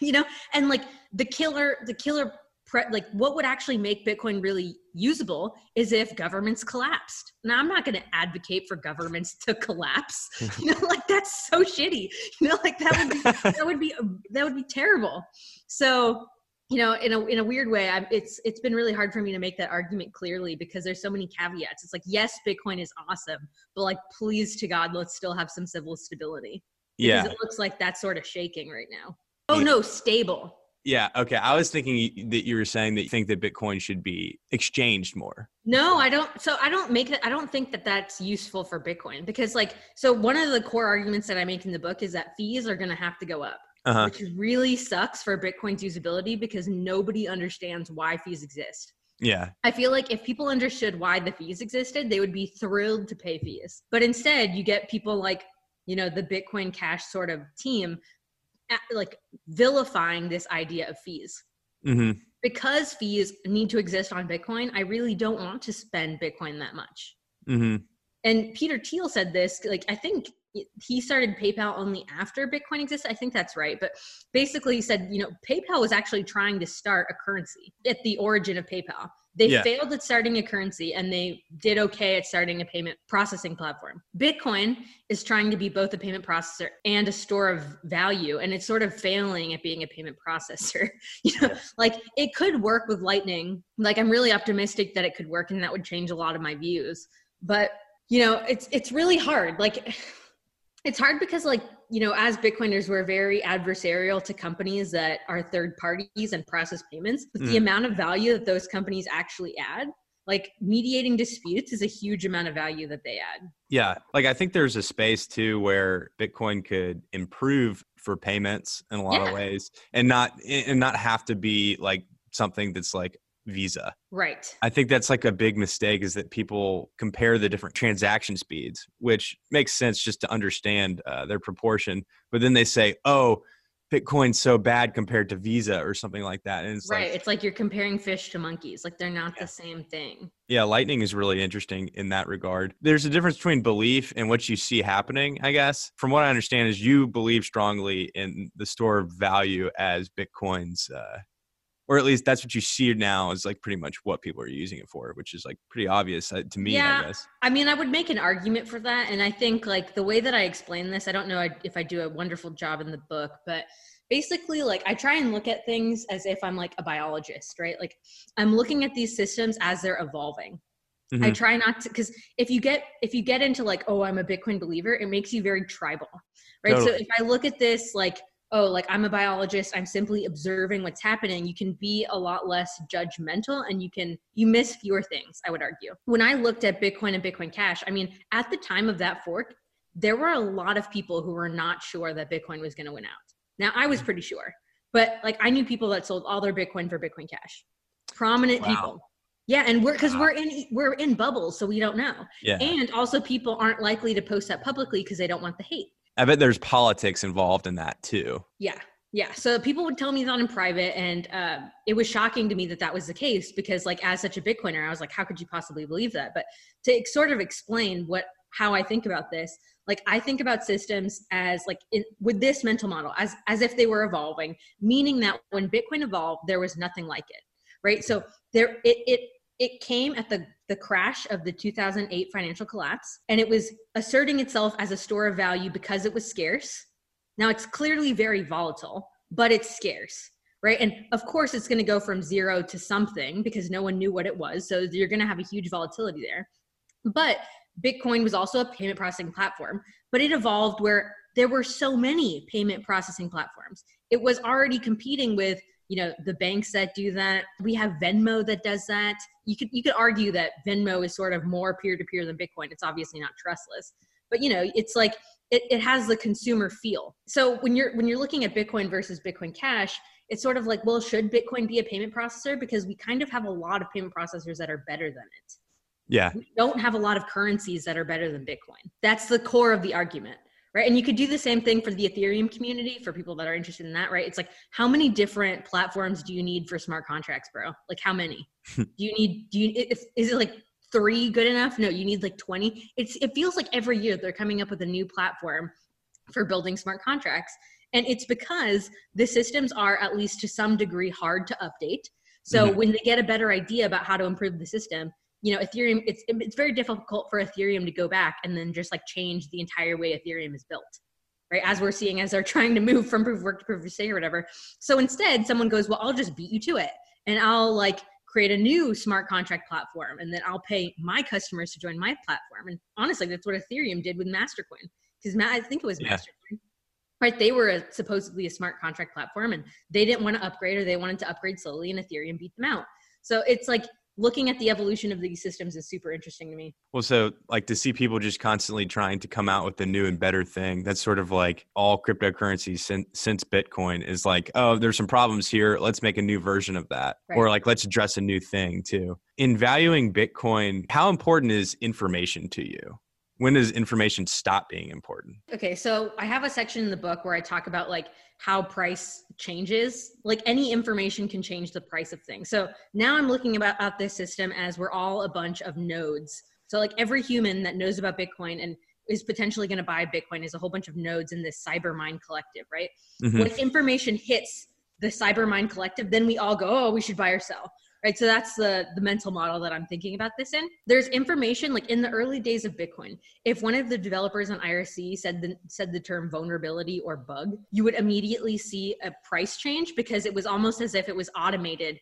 You know, and like the killer, the killer Pre- like what would actually make bitcoin really usable is if governments collapsed now i'm not going to advocate for governments to collapse you know like that's so shitty you know like that would be that would be that would be terrible so you know in a in a weird way I'm, it's it's been really hard for me to make that argument clearly because there's so many caveats. It's like yes bitcoin is awesome but like please to god let's still have some civil stability yeah. it looks like that's sort of shaking right now. Oh no stable. Yeah okay i was thinking that you were saying that you think that bitcoin should be exchanged more. No i don't so i don't make it i don't think that that's useful for bitcoin because like so one of the core arguments that i make in the book is that fees are going to have to go up uh-huh. which really sucks for Bitcoin's usability because nobody understands why fees exist. Yeah. I feel like if people understood why the fees existed, they would be thrilled to pay fees. But instead, you get people like, you know, the Bitcoin Cash sort of team like vilifying this idea of fees. Mm-hmm. Because fees need to exist on Bitcoin, I really don't want to spend Bitcoin that much. Mm-hmm. And Peter Thiel said this, like, I think he started PayPal only after Bitcoin existed. I think that's right. But basically, he said, you know, PayPal was actually trying to start a currency at the origin of PayPal. They yeah. failed at starting a currency and they did okay at starting a payment processing platform. Bitcoin is trying to be both a payment processor and a store of value, and it's sort of failing at being a payment processor. you know, like it could work with Lightning. Like I'm really optimistic that it could work and that would change a lot of my views. But you know, it's it's really hard. Like it's hard because like you know as bitcoiners we're very adversarial to companies that are third parties and process payments but mm. the amount of value that those companies actually add like mediating disputes is a huge amount of value that they add yeah like i think there's a space too where bitcoin could improve for payments in a lot yeah. of ways and not and not have to be like something that's like Visa. Right. I think that's like a big mistake is that people compare the different transaction speeds, which makes sense just to understand uh, their proportion. But then they say, oh, Bitcoin's so bad compared to Visa or something like that. And it's right. like, it's like you're comparing fish to monkeys. Like they're not Yeah. the same thing. yeah, Lightning is really interesting in that regard. There's a difference between belief and what you see happening, I guess. From what I understand, is you believe strongly in the store of value as Bitcoin's, uh, or at least that's what you see now is like pretty much what people are using it for, which is like pretty obvious uh, to me, Yeah. I guess. I mean, I would make an argument for that. And I think, like, the way that I explain this, I don't know if I do a wonderful job in the book, but basically, like, I try and look at things as if I'm like a biologist, right? Like, I'm looking at these systems as they're evolving. I Mhm. try not to, because if you get if you get into like, oh, I'm a Bitcoin believer, it makes you very tribal, right? So if I look at this like, oh, like I'm a biologist, I'm simply observing what's happening. You can be a lot less judgmental, and you can you miss fewer things. I would argue. When I looked at Bitcoin and Bitcoin Cash, I mean, at the time of that fork, there were a lot of people who were not sure that Bitcoin was going to win out. Now I was mm. pretty sure, but like I knew people that sold all their Bitcoin for Bitcoin Cash, prominent Wow. people. Yeah, and we're because Wow. we're in we're in bubbles, so we don't know. Yeah. And also, people aren't likely to post that publicly because they don't want the hate. I bet there's politics involved in that too. Yeah, yeah. So people would tell me that in private, and um, it was shocking to me that that was the case because, like, as such a Bitcoiner, I was like, how could you possibly believe that? But to sort of explain what how I think about this, like, I think about systems as like in, with this mental model as as if they were evolving, meaning that when Bitcoin evolved, there was nothing like it, right? So there it it it came at the the crash of the 2008 financial collapse and it was asserting itself as a store of value because it was scarce. Now it's clearly very volatile but it's scarce right? And of course it's going to go from zero to something because no one knew what it was so you're going to have a huge volatility there. But bitcoin was also a payment processing platform but it evolved where there were so many payment processing platforms. It was already competing with you know the banks that do that. We have venmo that does that. You could you could argue that venmo is sort of more peer-to-peer than bitcoin. It's obviously not trustless. But you know it's like it, it has the consumer feel. So when you're when you're looking at bitcoin versus bitcoin cash it's sort of like well should bitcoin be a payment processor? Because we kind of have a lot of payment processors that are better than it. Yeah. we don't have a lot of currencies that are better than bitcoin. That's the core of the argument right? And you could do the same thing for the ethereum community for people that are interested in that right? It's like how many different platforms do you need for smart contracts bro? Like how many? Do you need do you if, is it like three good enough? No you need like 20 it's it feels like every year they're coming up with a new platform for building smart contracts and it's because the systems are at least to some degree hard to update. So Mhm. when they get a better idea about how to improve the system you know ethereum it's it's very difficult for ethereum to go back and then just like change the entire way ethereum is built right? As we're seeing as they're trying to move from proof of work to proof of stake or whatever. So instead someone goes well i'll just beat you to it and i'll like create a new smart contract platform and then i'll pay my customers to join my platform. And honestly that's what ethereum did with mastercoin because i think it was Yeah. mastercoin right? They were a, supposedly a smart contract platform and they didn't want to upgrade or they wanted to upgrade slowly and ethereum beat them out. So it's like looking at the evolution of these systems is super interesting to me Well, so like to see people just constantly trying to come out with a new and better thing. That's sort of like all cryptocurrencies since, since Bitcoin is like, oh, there's some problems here. Let's make a new version of that. Or like, let's address a new thing too. In valuing Bitcoin, how important is information to you? When does information stop being important? Okay, so I have a section in the book where I talk about like how price changes. Like any information can change the price of things. So now I'm looking about at this system as we're all a bunch of nodes. So like every human that knows about Bitcoin and is potentially going to buy Bitcoin is a whole bunch of nodes in this cybermind collective, right? Mhm. When information hits the cybermind collective, then we all go, oh, we should buy or sell. Right. So that's the the mental model that I'm thinking about this in. There's information like in the early days of Bitcoin, if one of the developers on IRC said the said the term vulnerability or bug, you would immediately see a price change because it was almost as if it was automated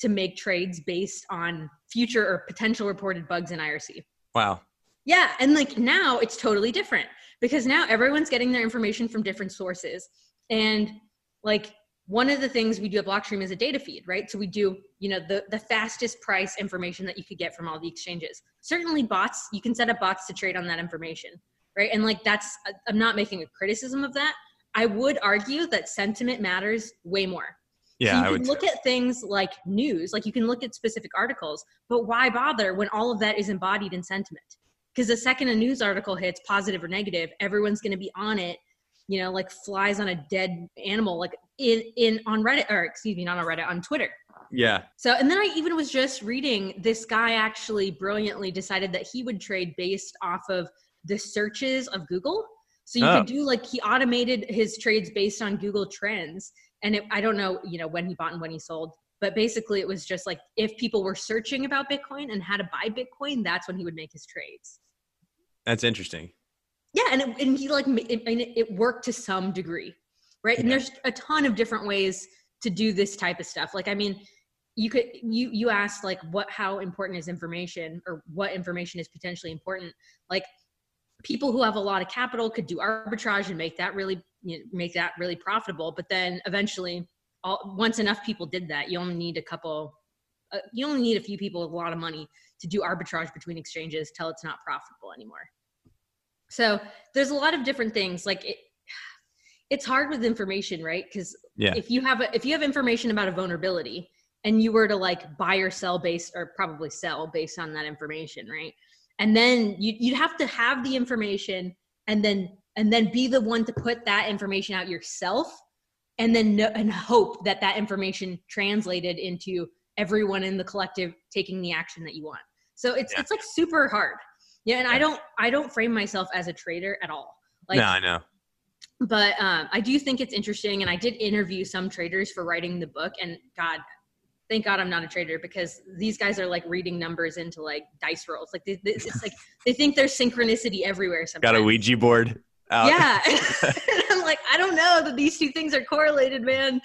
to make trades based on future or potential reported bugs in IRC. Wow. Yeah, and like now it's totally different because now everyone's getting their information from different sources. And like one of the things we do at Blockstream is a data feed, right? So we do, you know, the the fastest price information that you could get from all the exchanges. Certainly bots, you can set up bots to trade on that information, right? And like that's I'm not making a criticism of that. I would argue that sentiment matters way more. Yeah, so you can look too. at things like news, like you can look at specific articles, but why bother when all of that is embodied in sentiment? Because the second a news article hits positive or negative, everyone's going to be on it you know, like flies on a dead animal, like in in on Reddit or excuse me, not on Reddit, on Twitter. Yeah. So, and then I even was just reading this guy actually brilliantly decided that he would trade based off of the searches of Google. So you Oh. could do like he automated his trades based on Google Trends, and it, I don't know, you know, when he bought and when he sold, but basically it was just like if people were searching about Bitcoin and how to buy Bitcoin, that's when he would make his trades. That's interesting. Yeah, and it, and he like it, and it, it worked to some degree, right? And there's a ton of different ways to do this type of stuff. Like, I mean, you could you you asked like what how important is information or what information is potentially important. Like, people who have a lot of capital could do arbitrage and make that really you know, make that really profitable. But then eventually, all, once enough people did that, you only need a couple. Uh, you only need a few people with a lot of money to do arbitrage between exchanges till it's not profitable anymore. So there's a lot of different things. Like it, it's hard with information, right? Because Yeah. if you have a, if you have information about a vulnerability and you were to like buy or sell based or probably sell based on that information, right? And then you you'd have to have the information and then and then be the one to put that information out yourself and then know, and hope that that information translated into everyone in the collective taking the action that you want. So it's Yeah. it's like super hard. Yeah, and I don't I don't frame myself as a trader at all. Like no, I know. but um, I do think it's interesting, and I did interview some traders for writing the book. And God, thank God I'm not a trader because these guys are like reading numbers into like dice rolls. Like they, it's like they think there's synchronicity everywhere. Sometimes. Got a Ouija board out. Yeah, and I'm like I don't know that these two things are correlated, man.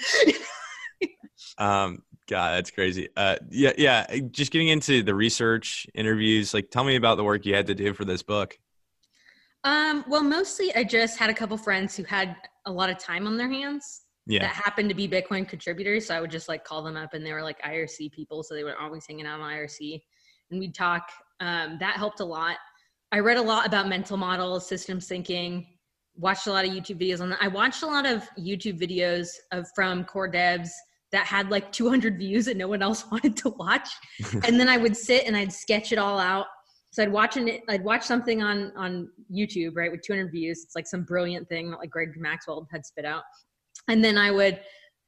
Um, God, that's crazy. Uh, yeah, yeah. Just getting into the research interviews. Like, tell me about the work you had to do for this book. Um, well, mostly I just had a couple friends who had a lot of time on their hands. Yeah. that happened to be Bitcoin contributors. So I would just like call them up and they were like IRC people. So they were always hanging out on IRC and we'd talk. Um, that helped a lot. I read a lot about mental models, systems thinking, watched a lot of YouTube videos on that. I watched a lot of YouTube videos of from core devs that had like 200 views that no one else wanted to watch. and then I would sit and I'd sketch it all out. So I'd watch an, I'd watch something on on YouTube, right, with 200 views. It's like some brilliant thing that like Greg Maxwell had spit out and then I would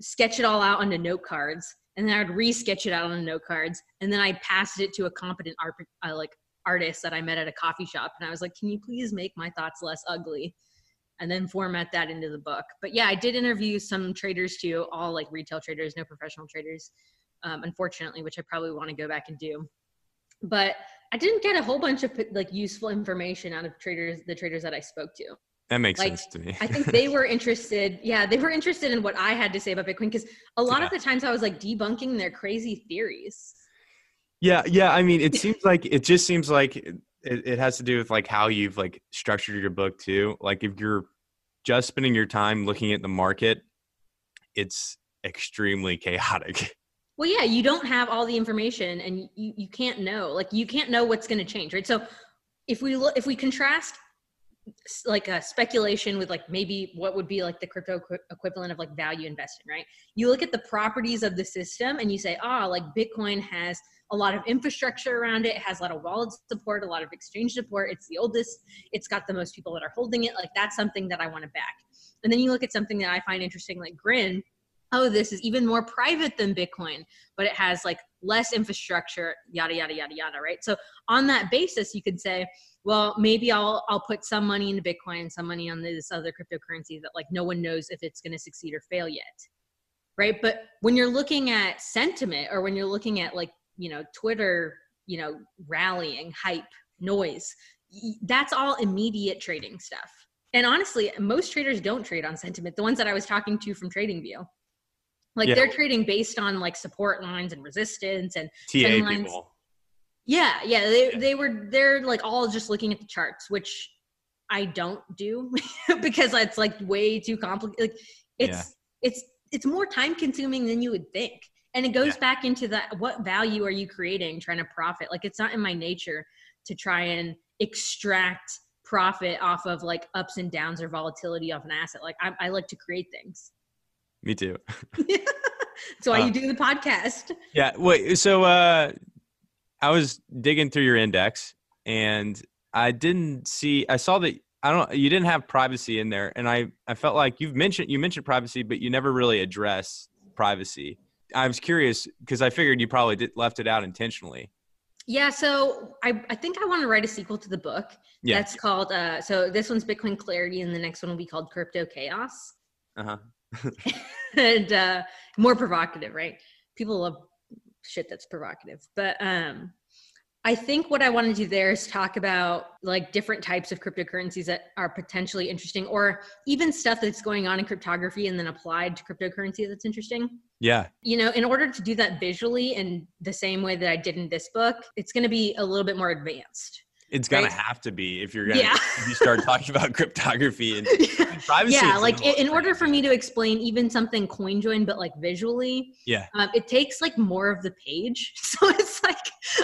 sketch it all out onto note cards, and then I would re-sketch it out on note cards, and then I passed it to a competent art, uh, like artist that I met at a coffee shop, and I was like, "Can you please make my thoughts less ugly?" And then format that into the book. But yeah, I did interview some traders too, all like retail traders, no professional traders, um, unfortunately, which I probably want to go back and do. But I didn't get a whole bunch of like useful information out of traders, the traders that I spoke to. That makes Like, sense to me. I think they were interested. Yeah, they were interested in what I had to say about Bitcoin because a lot of the times I was like debunking their crazy theories. yeah, yeah. I mean, it seems like it just seems like it, it has to do with like how you've like structured your book too. Like if you're just spending your time looking at the market, it's extremely chaotic. Well, yeah, you don't have all the information and you, you can't know. Like you can't know what's going to change, right? So if we look, if we contrast like a speculation with like maybe what would be like the crypto equi- equivalent of like value investing, right? You look at the properties of the system and you say, ah, like Bitcoin has a lot of infrastructure around it, it has a lot of wallet support, a lot of exchange support. It's the oldest, it's got the most people that are holding it. Like that's something that I want to back. And then you look at something that I find interesting, like Grin. Oh, this is even more private than Bitcoin, but it has like less infrastructure, yada yada yada yada, right? So on that basis, you could say, well, maybe I'll I'll put some money into Bitcoin and some money on this other cryptocurrency that like no one knows if it's going to succeed or fail yet, right? But when you're looking at sentiment or when you're looking at like you know Twitter, you know rallying, hype, noise, that's all immediate trading stuff. And honestly, most traders don't trade on sentiment. The ones that I was talking to from TradingView, like Yeah. they're trading based on like support lines and resistance and TA lines. people. yeah, yeah, they Yeah. they were they're like all just looking at the charts, which I don't do because it's like way too complicated. Like it's Yeah. it's it's more time consuming than you would think. And it goes back into that what value are you creating trying to profit? Like it's not in my nature to try and extract profit off of like ups and downs or volatility of an asset. Like I, I like to create things. Me too. That's why Uh, you do the podcast. Yeah. Wait. So uh, I was digging through your index, and I didn't see. I saw that I don't. You didn't have privacy in there, and I I felt like you've mentioned you mentioned privacy, but you never really address privacy. I was curious because I figured you probably did, left it out intentionally. Yeah, so I, I think I want to write a sequel to the book. Yeah. That's called uh so this one's Bitcoin Clarity and the next one will be called Crypto Chaos. Uh-huh. and uh more provocative, right? People love shit that's provocative. But um I think what I want to do there is talk about like different types of cryptocurrencies that are potentially interesting or even stuff that's going on in cryptography and then applied to cryptocurrency that's interesting. Yeah. You know, in order to do that visually in the same way that I did in this book, it's going to be a little bit more advanced. It's gonna right? have to be if you're gonna yeah. if you start talking about cryptography and, and privacy. Yeah, like in, in order for me to explain even something CoinJoin, but like visually, yeah, um, it takes like more of the page. So it's like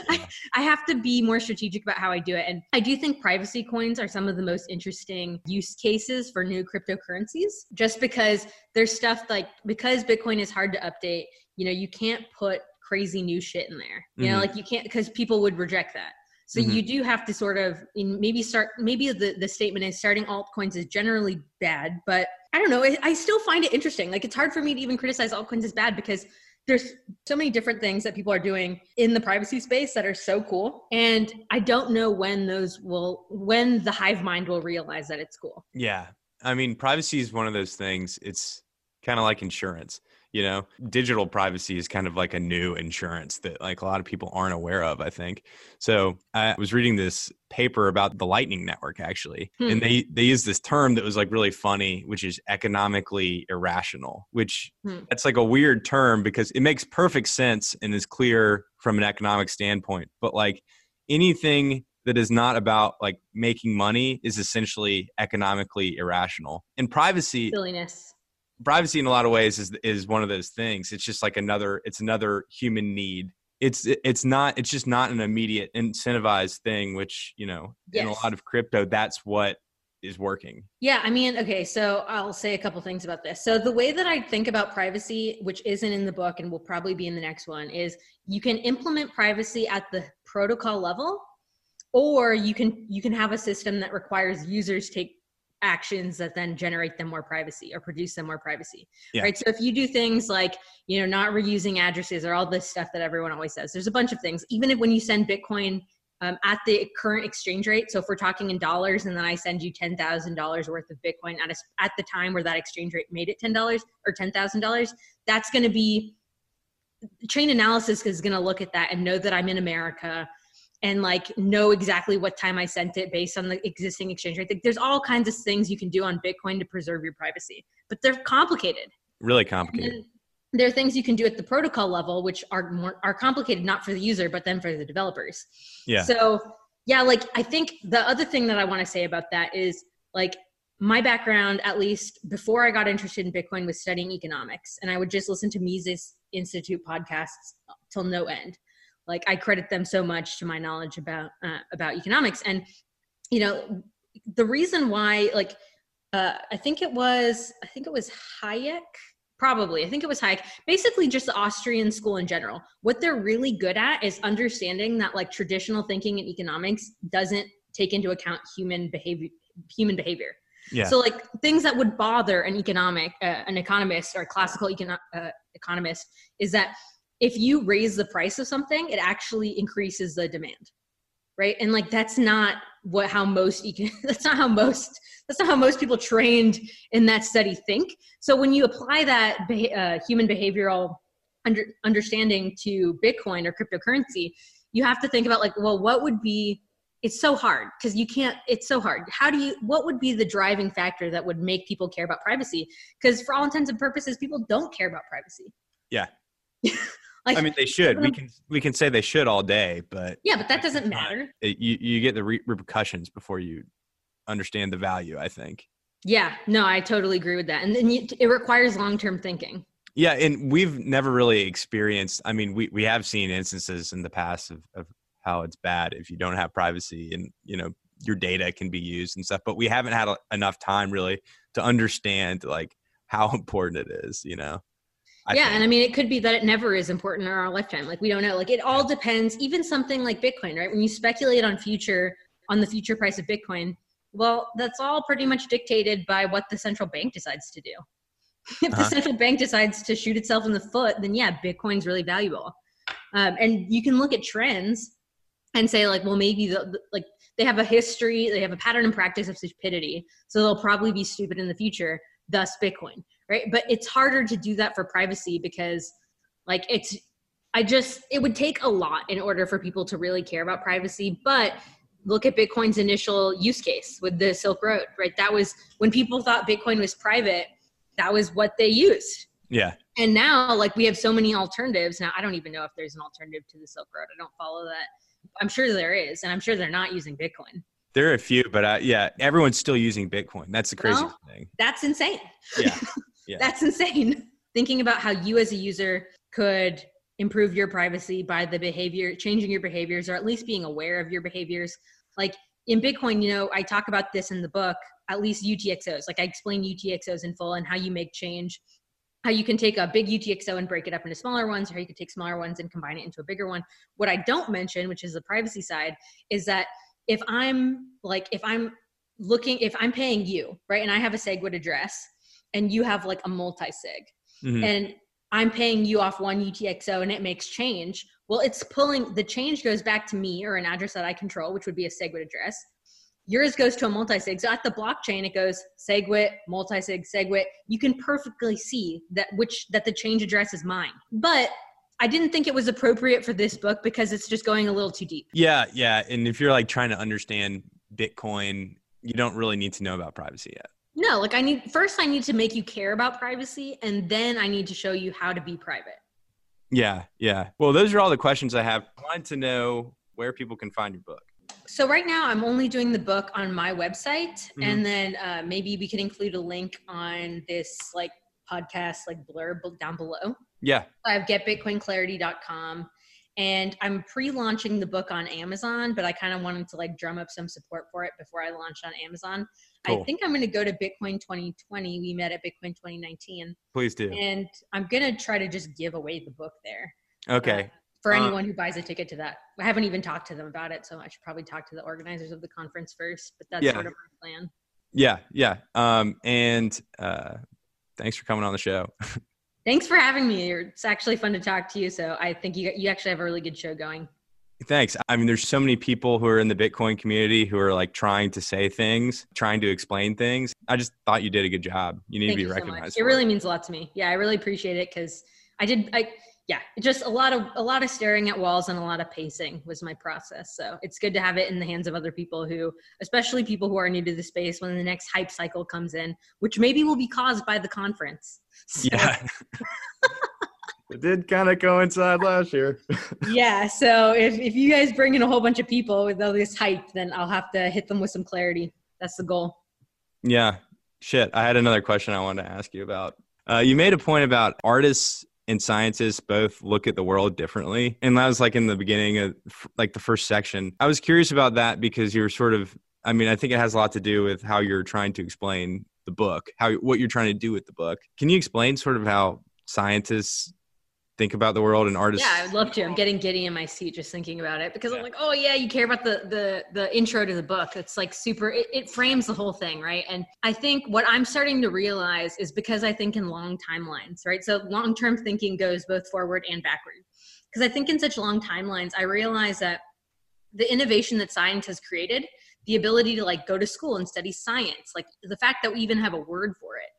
I, I have to be more strategic about how I do it. And I do think privacy coins are some of the most interesting use cases for new cryptocurrencies, just because there's stuff like because Bitcoin is hard to update. You know, you can't put crazy new shit in there. You mm-hmm. know, like you can't because people would reject that. So mm-hmm. you do have to sort of maybe start, maybe the, the statement is starting altcoins is generally bad, but I don't know. I, I still find it interesting. Like it's hard for me to even criticize altcoins as bad because there's so many different things that people are doing in the privacy space that are so cool and i don't know when those will when the hive mind will realize that it's cool yeah i mean privacy is one of those things it's kind of like insurance you know digital privacy is kind of like a new insurance that like a lot of people aren't aware of i think so i was reading this paper about the lightning network actually hmm. and they they use this term that was like really funny which is economically irrational which hmm. that's like a weird term because it makes perfect sense and is clear from an economic standpoint but like anything that is not about like making money is essentially economically irrational and privacy silliness privacy in a lot of ways is is one of those things. It's just like another it's another human need. It's it's not it's just not an immediate incentivized thing, which you know yes. in a lot of crypto that's what is working. Yeah, I mean, okay, so I'll say a couple things about this. So the way that I think about privacy, which isn't in the book and will probably be in the next one, is you can implement privacy at the protocol level or you can you can have a system that requires users take actions that then generate them more privacy or produce them more privacy yeah. right so if you do things like you know not reusing addresses or all this stuff that everyone always says there's a bunch of things even if when you send bitcoin um, at the current exchange rate so if we're talking in dollars and then i send you $10000 worth of bitcoin at, a, at the time where that exchange rate made it $10 or $10000 that's going to be chain analysis is going to look at that and know that i'm in america and like know exactly what time I sent it based on the existing exchange rate. Like, there's all kinds of things you can do on Bitcoin to preserve your privacy, but they're complicated. Really complicated. There are things you can do at the protocol level, which are more are complicated not for the user, but then for the developers. Yeah. So yeah, like I think the other thing that I want to say about that is like my background, at least before I got interested in Bitcoin, was studying economics, and I would just listen to Mises Institute podcasts till no end like i credit them so much to my knowledge about uh, about economics. And you know the reason why like uh, i think it was i think it was hayek? Probably i think it was hayek. Basically just the austrian school in general. What they're really good at is understanding that like traditional thinking in economics doesn't take into account human behavior human behavior. Yeah. So like things that would bother an economic, uh, an economist or a classical econo- uh, economist is that if you raise the price of something, it actually increases the demand. Right. And like that's not what how most that's not how most that's not how most people trained in that study think. So when you apply that uh, human behavioral under, understanding to Bitcoin or cryptocurrency, you have to think about like, well, what would be it's so hard because you can't it's so hard how do you what would be the driving factor that would make people care about privacy because for all intents and purposes people don't care about privacy yeah Like, I mean, they should. We can we can say they should all day, but yeah, but that doesn't matter. It, you you get the re- repercussions before you understand the value. I think. Yeah, no, I totally agree with that, and then you, it requires long term thinking. Yeah, and we've never really experienced. I mean, we we have seen instances in the past of, of how it's bad if you don't have privacy, and you know your data can be used and stuff. But we haven't had a, enough time really to understand like how important it is. You know. I yeah, think. and I mean, it could be that it never is important in our lifetime. Like we don't know. Like it all depends. Even something like Bitcoin, right? When you speculate on future on the future price of Bitcoin, Well, that's all pretty much dictated by what the central bank decides to do. If Uh-huh. the central bank decides to shoot itself in the foot, then yeah, Bitcoin's really valuable. Um, and you can look at trends and say like, well, maybe the, the- like they have a history, they have a pattern and practice of stupidity, so they'll probably be stupid in the future. Thus, Bitcoin, right? But it's harder to do that for privacy because, like, it's I just it would take a lot in order for people to really care about privacy, but look at Bitcoin's initial use case with the Silk Road, right? That was when people thought Bitcoin was private, that was what they used. Yeah. And now, like, we have so many alternatives. Now, I don't even know if there's an alternative to the Silk Road. I don't follow that. I'm sure there is, and I'm sure they're not using Bitcoin. There are a few, but uh, yeah, everyone's still using Bitcoin. That's the crazy Well, thing. That's insane. Yeah. Yeah. That's insane. Thinking about how you as a user could improve your privacy by the behavior, changing your behaviors, or at least being aware of your behaviors. Like in Bitcoin, you know, I talk about this in the book, at least UTXOs. Like I explain UTXOs in full and how you make change, how you can take a big UTXO and break it up into smaller ones, or how you can take smaller ones and combine it into a bigger one. What I don't mention, which is the privacy side, is that if I'm like, if I'm looking, if I'm paying you, right, and I have a SegWit address and you have like a multi-sig, Mhm. and I'm paying you off one UTXO and it makes change. Well, it's pulling the change goes back to me or an address that I control, which would be a SegWit address. Yours goes to a multi-sig. So at the blockchain, it goes SegWit, multi-sig, SegWit. You can perfectly see that which that the change address is mine. But I didn't think it was appropriate for this book because it's just going a little too deep. Yeah, yeah. And if you're like trying to understand Bitcoin, you don't really need to know about privacy yet. No, like I need first I need to make you care about privacy and then I need to show you how to be private. Yeah, yeah. Well, those are all the questions I have. I wanted to know where people can find your book. So right now I'm only doing the book on my website Mhm. and then uh, maybe we can include a link on this like podcast like blurb down below. Yeah. I have getbitcoinclarity.com and I'm pre-launching the book on Amazon, but I kind of wanted to like drum up some support for it before I launch on Amazon. Cool. I think I'm going to go to Bitcoin 2020. We met at Bitcoin 2019 Please do. and I'm going to try to just give away the book there. Okay. uh, for Uh, anyone who buys a ticket to that. I haven't even talked to them about it, so I should probably talk to the organizers of the conference first, but that's Yeah. sort of my plan. Yeah, yeah. Um, and uh, thanks for coming on the show. Thanks for having me. It's actually fun to talk to you. So I think you you actually have a really good show going. Thanks. I mean, there's so many people who are in the Bitcoin community who are like trying to say things, trying to explain things. I just thought you did a good job. You need Thank to be so recognized. It for really means a lot to me. Yeah, I really appreciate it because I did. I yeah, just a lot of a lot of staring at walls and a lot of pacing was my process. So it's good to have it in the hands of other people who, especially people who are new to the space, when the next hype cycle comes in, which maybe will be caused by the conference. So, Yeah. it did kind of coincide last year. yeah. So if if you guys bring in a whole bunch of people with all this hype, then I'll have to hit them with some clarity. That's the goal. Yeah. Shit. I had another question I wanted to ask you about. Uh, you made a point about artists and scientists both look at the world differently. And that was like in the beginning of like the first section. I was curious about that because you're sort of, I mean, I think it has a lot to do with how you're trying to explain the book, how what you're trying to do with the book. Can you explain sort of how scientists think about the world and artists? Yeah, I would love to. I'm getting giddy in my seat just thinking about it because I'm like, oh yeah, you care about the the the intro to the book. It's like super. It, it frames the whole thing, right? And I think what I'm starting to realize is because I think in long timelines, right? So long term thinking goes both forward and backward. Because I think in such long timelines, I realize that the innovation that science has created, the ability to like go to school and study science, like the fact that we even have a word for it,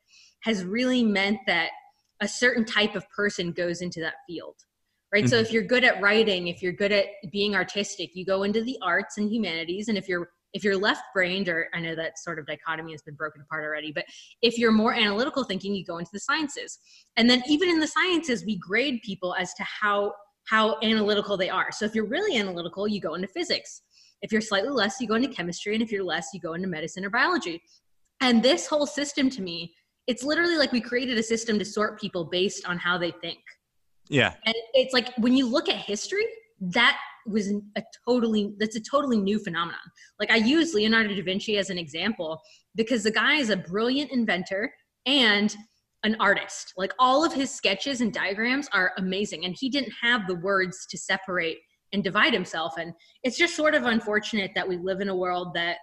has really meant that a certain type of person goes into that field right? So Mhm. if you're good at writing if you're good at being artistic you go into the arts and humanities. And if you're if you're left brained or i know that sort of dichotomy has been broken apart already but if you're more analytical thinking you go into the sciences. And then even in the sciences we grade people as to how how analytical they are. So if you're really analytical you go into physics. If you're slightly less you go into chemistry. And if you're less you go into medicine or biology. And this whole system to me it's literally like we created a system to sort people based on how they think. Yeah. and it's like when you look at history that was a totally that's a totally new phenomenon. Like i use leonardo da vinci as an example because the guy is a brilliant inventor and an artist. Like all of his sketches and diagrams are amazing and he didn't have the words to separate and divide himself. And it's just sort of unfortunate that we live in a world that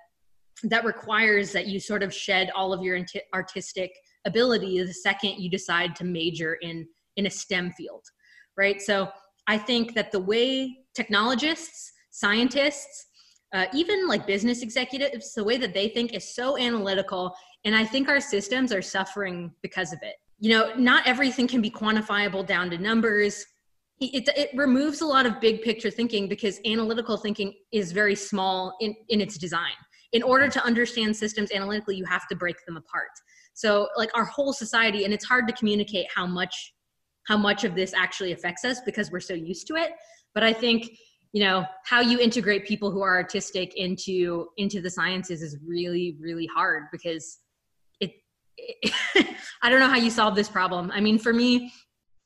that requires that you sort of shed all of your artistic ability the second you decide to major in in a STEM field, right? So I think that the way technologists, scientists, uh, even like business executives, the way that they think is so analytical. And I think our systems are suffering because of it. You know, not everything can be quantifiable down to numbers. It, it, removes a lot of big picture thinking because analytical thinking is very small in, in its design. In order to understand systems analytically, you have to break them apart. So, like our whole society, and it's hard to communicate how much how much of this actually affects us because we're so used to it. But I think you know how you integrate people who are artistic into into the sciences is really really hard because it, it i don't know how you solve this problem i mean for me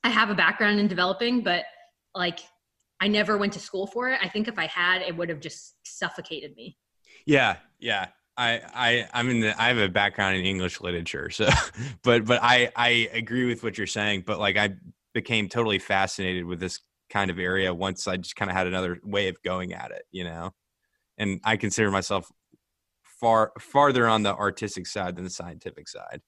i have a background in developing but like i never went to school for it i think if i had it would have just suffocated me yeah yeah I, I I'm in the I have a background in English literature, so but but I I agree with what you're saying, but like I became totally fascinated with this kind of area once I just kind of had another way of going at it, you know. And I consider myself far farther on the artistic side than the scientific side.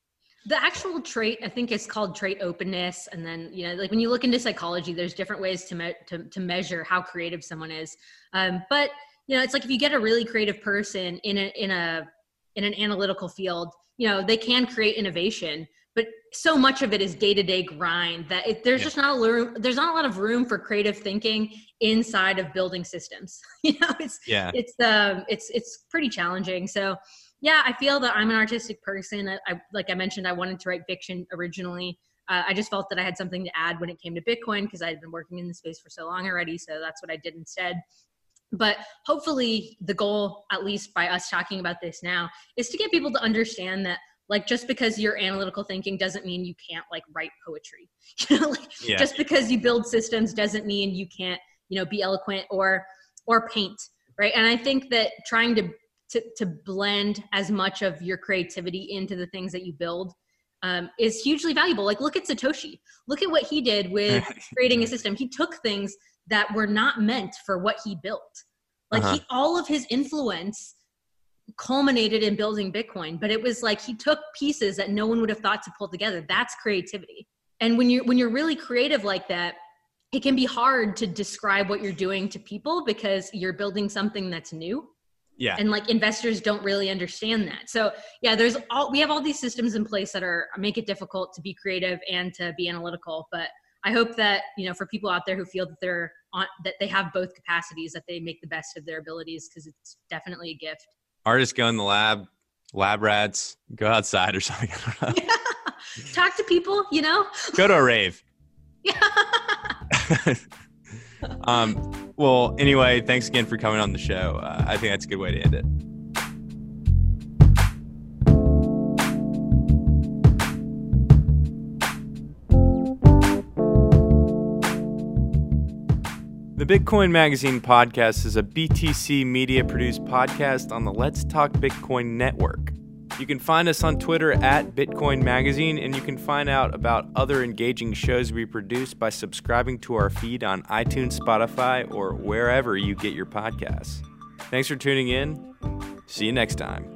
The actual trait, I think, is called trait openness, and then you know, like when you look into psychology, there's different ways to me- to, to measure how creative someone is. Um, but you know, it's like if you get a really creative person in a in a in an analytical field, you know, they can create innovation, but so much of it is day-to-day grind that it, there's yeah. just not a room there's not a lot of room for creative thinking inside of building systems. You know it's yeah. it's um it's it's pretty challenging. So yeah i feel that i'm an artistic person. I, I like i mentioned i wanted to write fiction originally. Uh, i just felt that i had something to add when it came to bitcoin because i had been working in the space for so long already so that's what i did instead but hopefully the goal at least by us talking about this now is to get people to understand that like just because you're analytical thinking doesn't mean you can't like write poetry. You know like yeah. just because you build systems doesn't mean you can't you know be eloquent or or paint right? And i think that trying to to, to blend as much of your creativity into the things that you build um, is hugely valuable. Like look at satoshi. Look at what he did with creating a system. He took things that were not meant for what he built like uh-huh. he all of his influence culminated in building Bitcoin, but it was like he took pieces that no one would have thought to pull together. That's creativity. And when you're when you're really creative like that, it can be hard to describe what you're doing to people because you're building something that's new. Yeah. And like investors don't really understand that. So yeah, there's all we have all these systems in place that are make it difficult to be creative and to be analytical. But I hope that, you know, for people out there who feel that they're on that they have both capacities, that they make the best of their abilities because it's definitely a gift artists go in the lab, lab rats, go outside or something. Yeah. Talk to people, you know? Go to a rave. Yeah. um, well, anyway, thanks again for coming on the show. Uh, I think that's a good way to end it. The Bitcoin Magazine podcast is a BTC media produced podcast on the Let's Talk Bitcoin network. You can find us on Twitter at Bitcoin Magazine, and you can find out about other engaging shows we produce by subscribing to our feed on iTunes, Spotify, or wherever you get your podcasts. Thanks for tuning in. See you next time.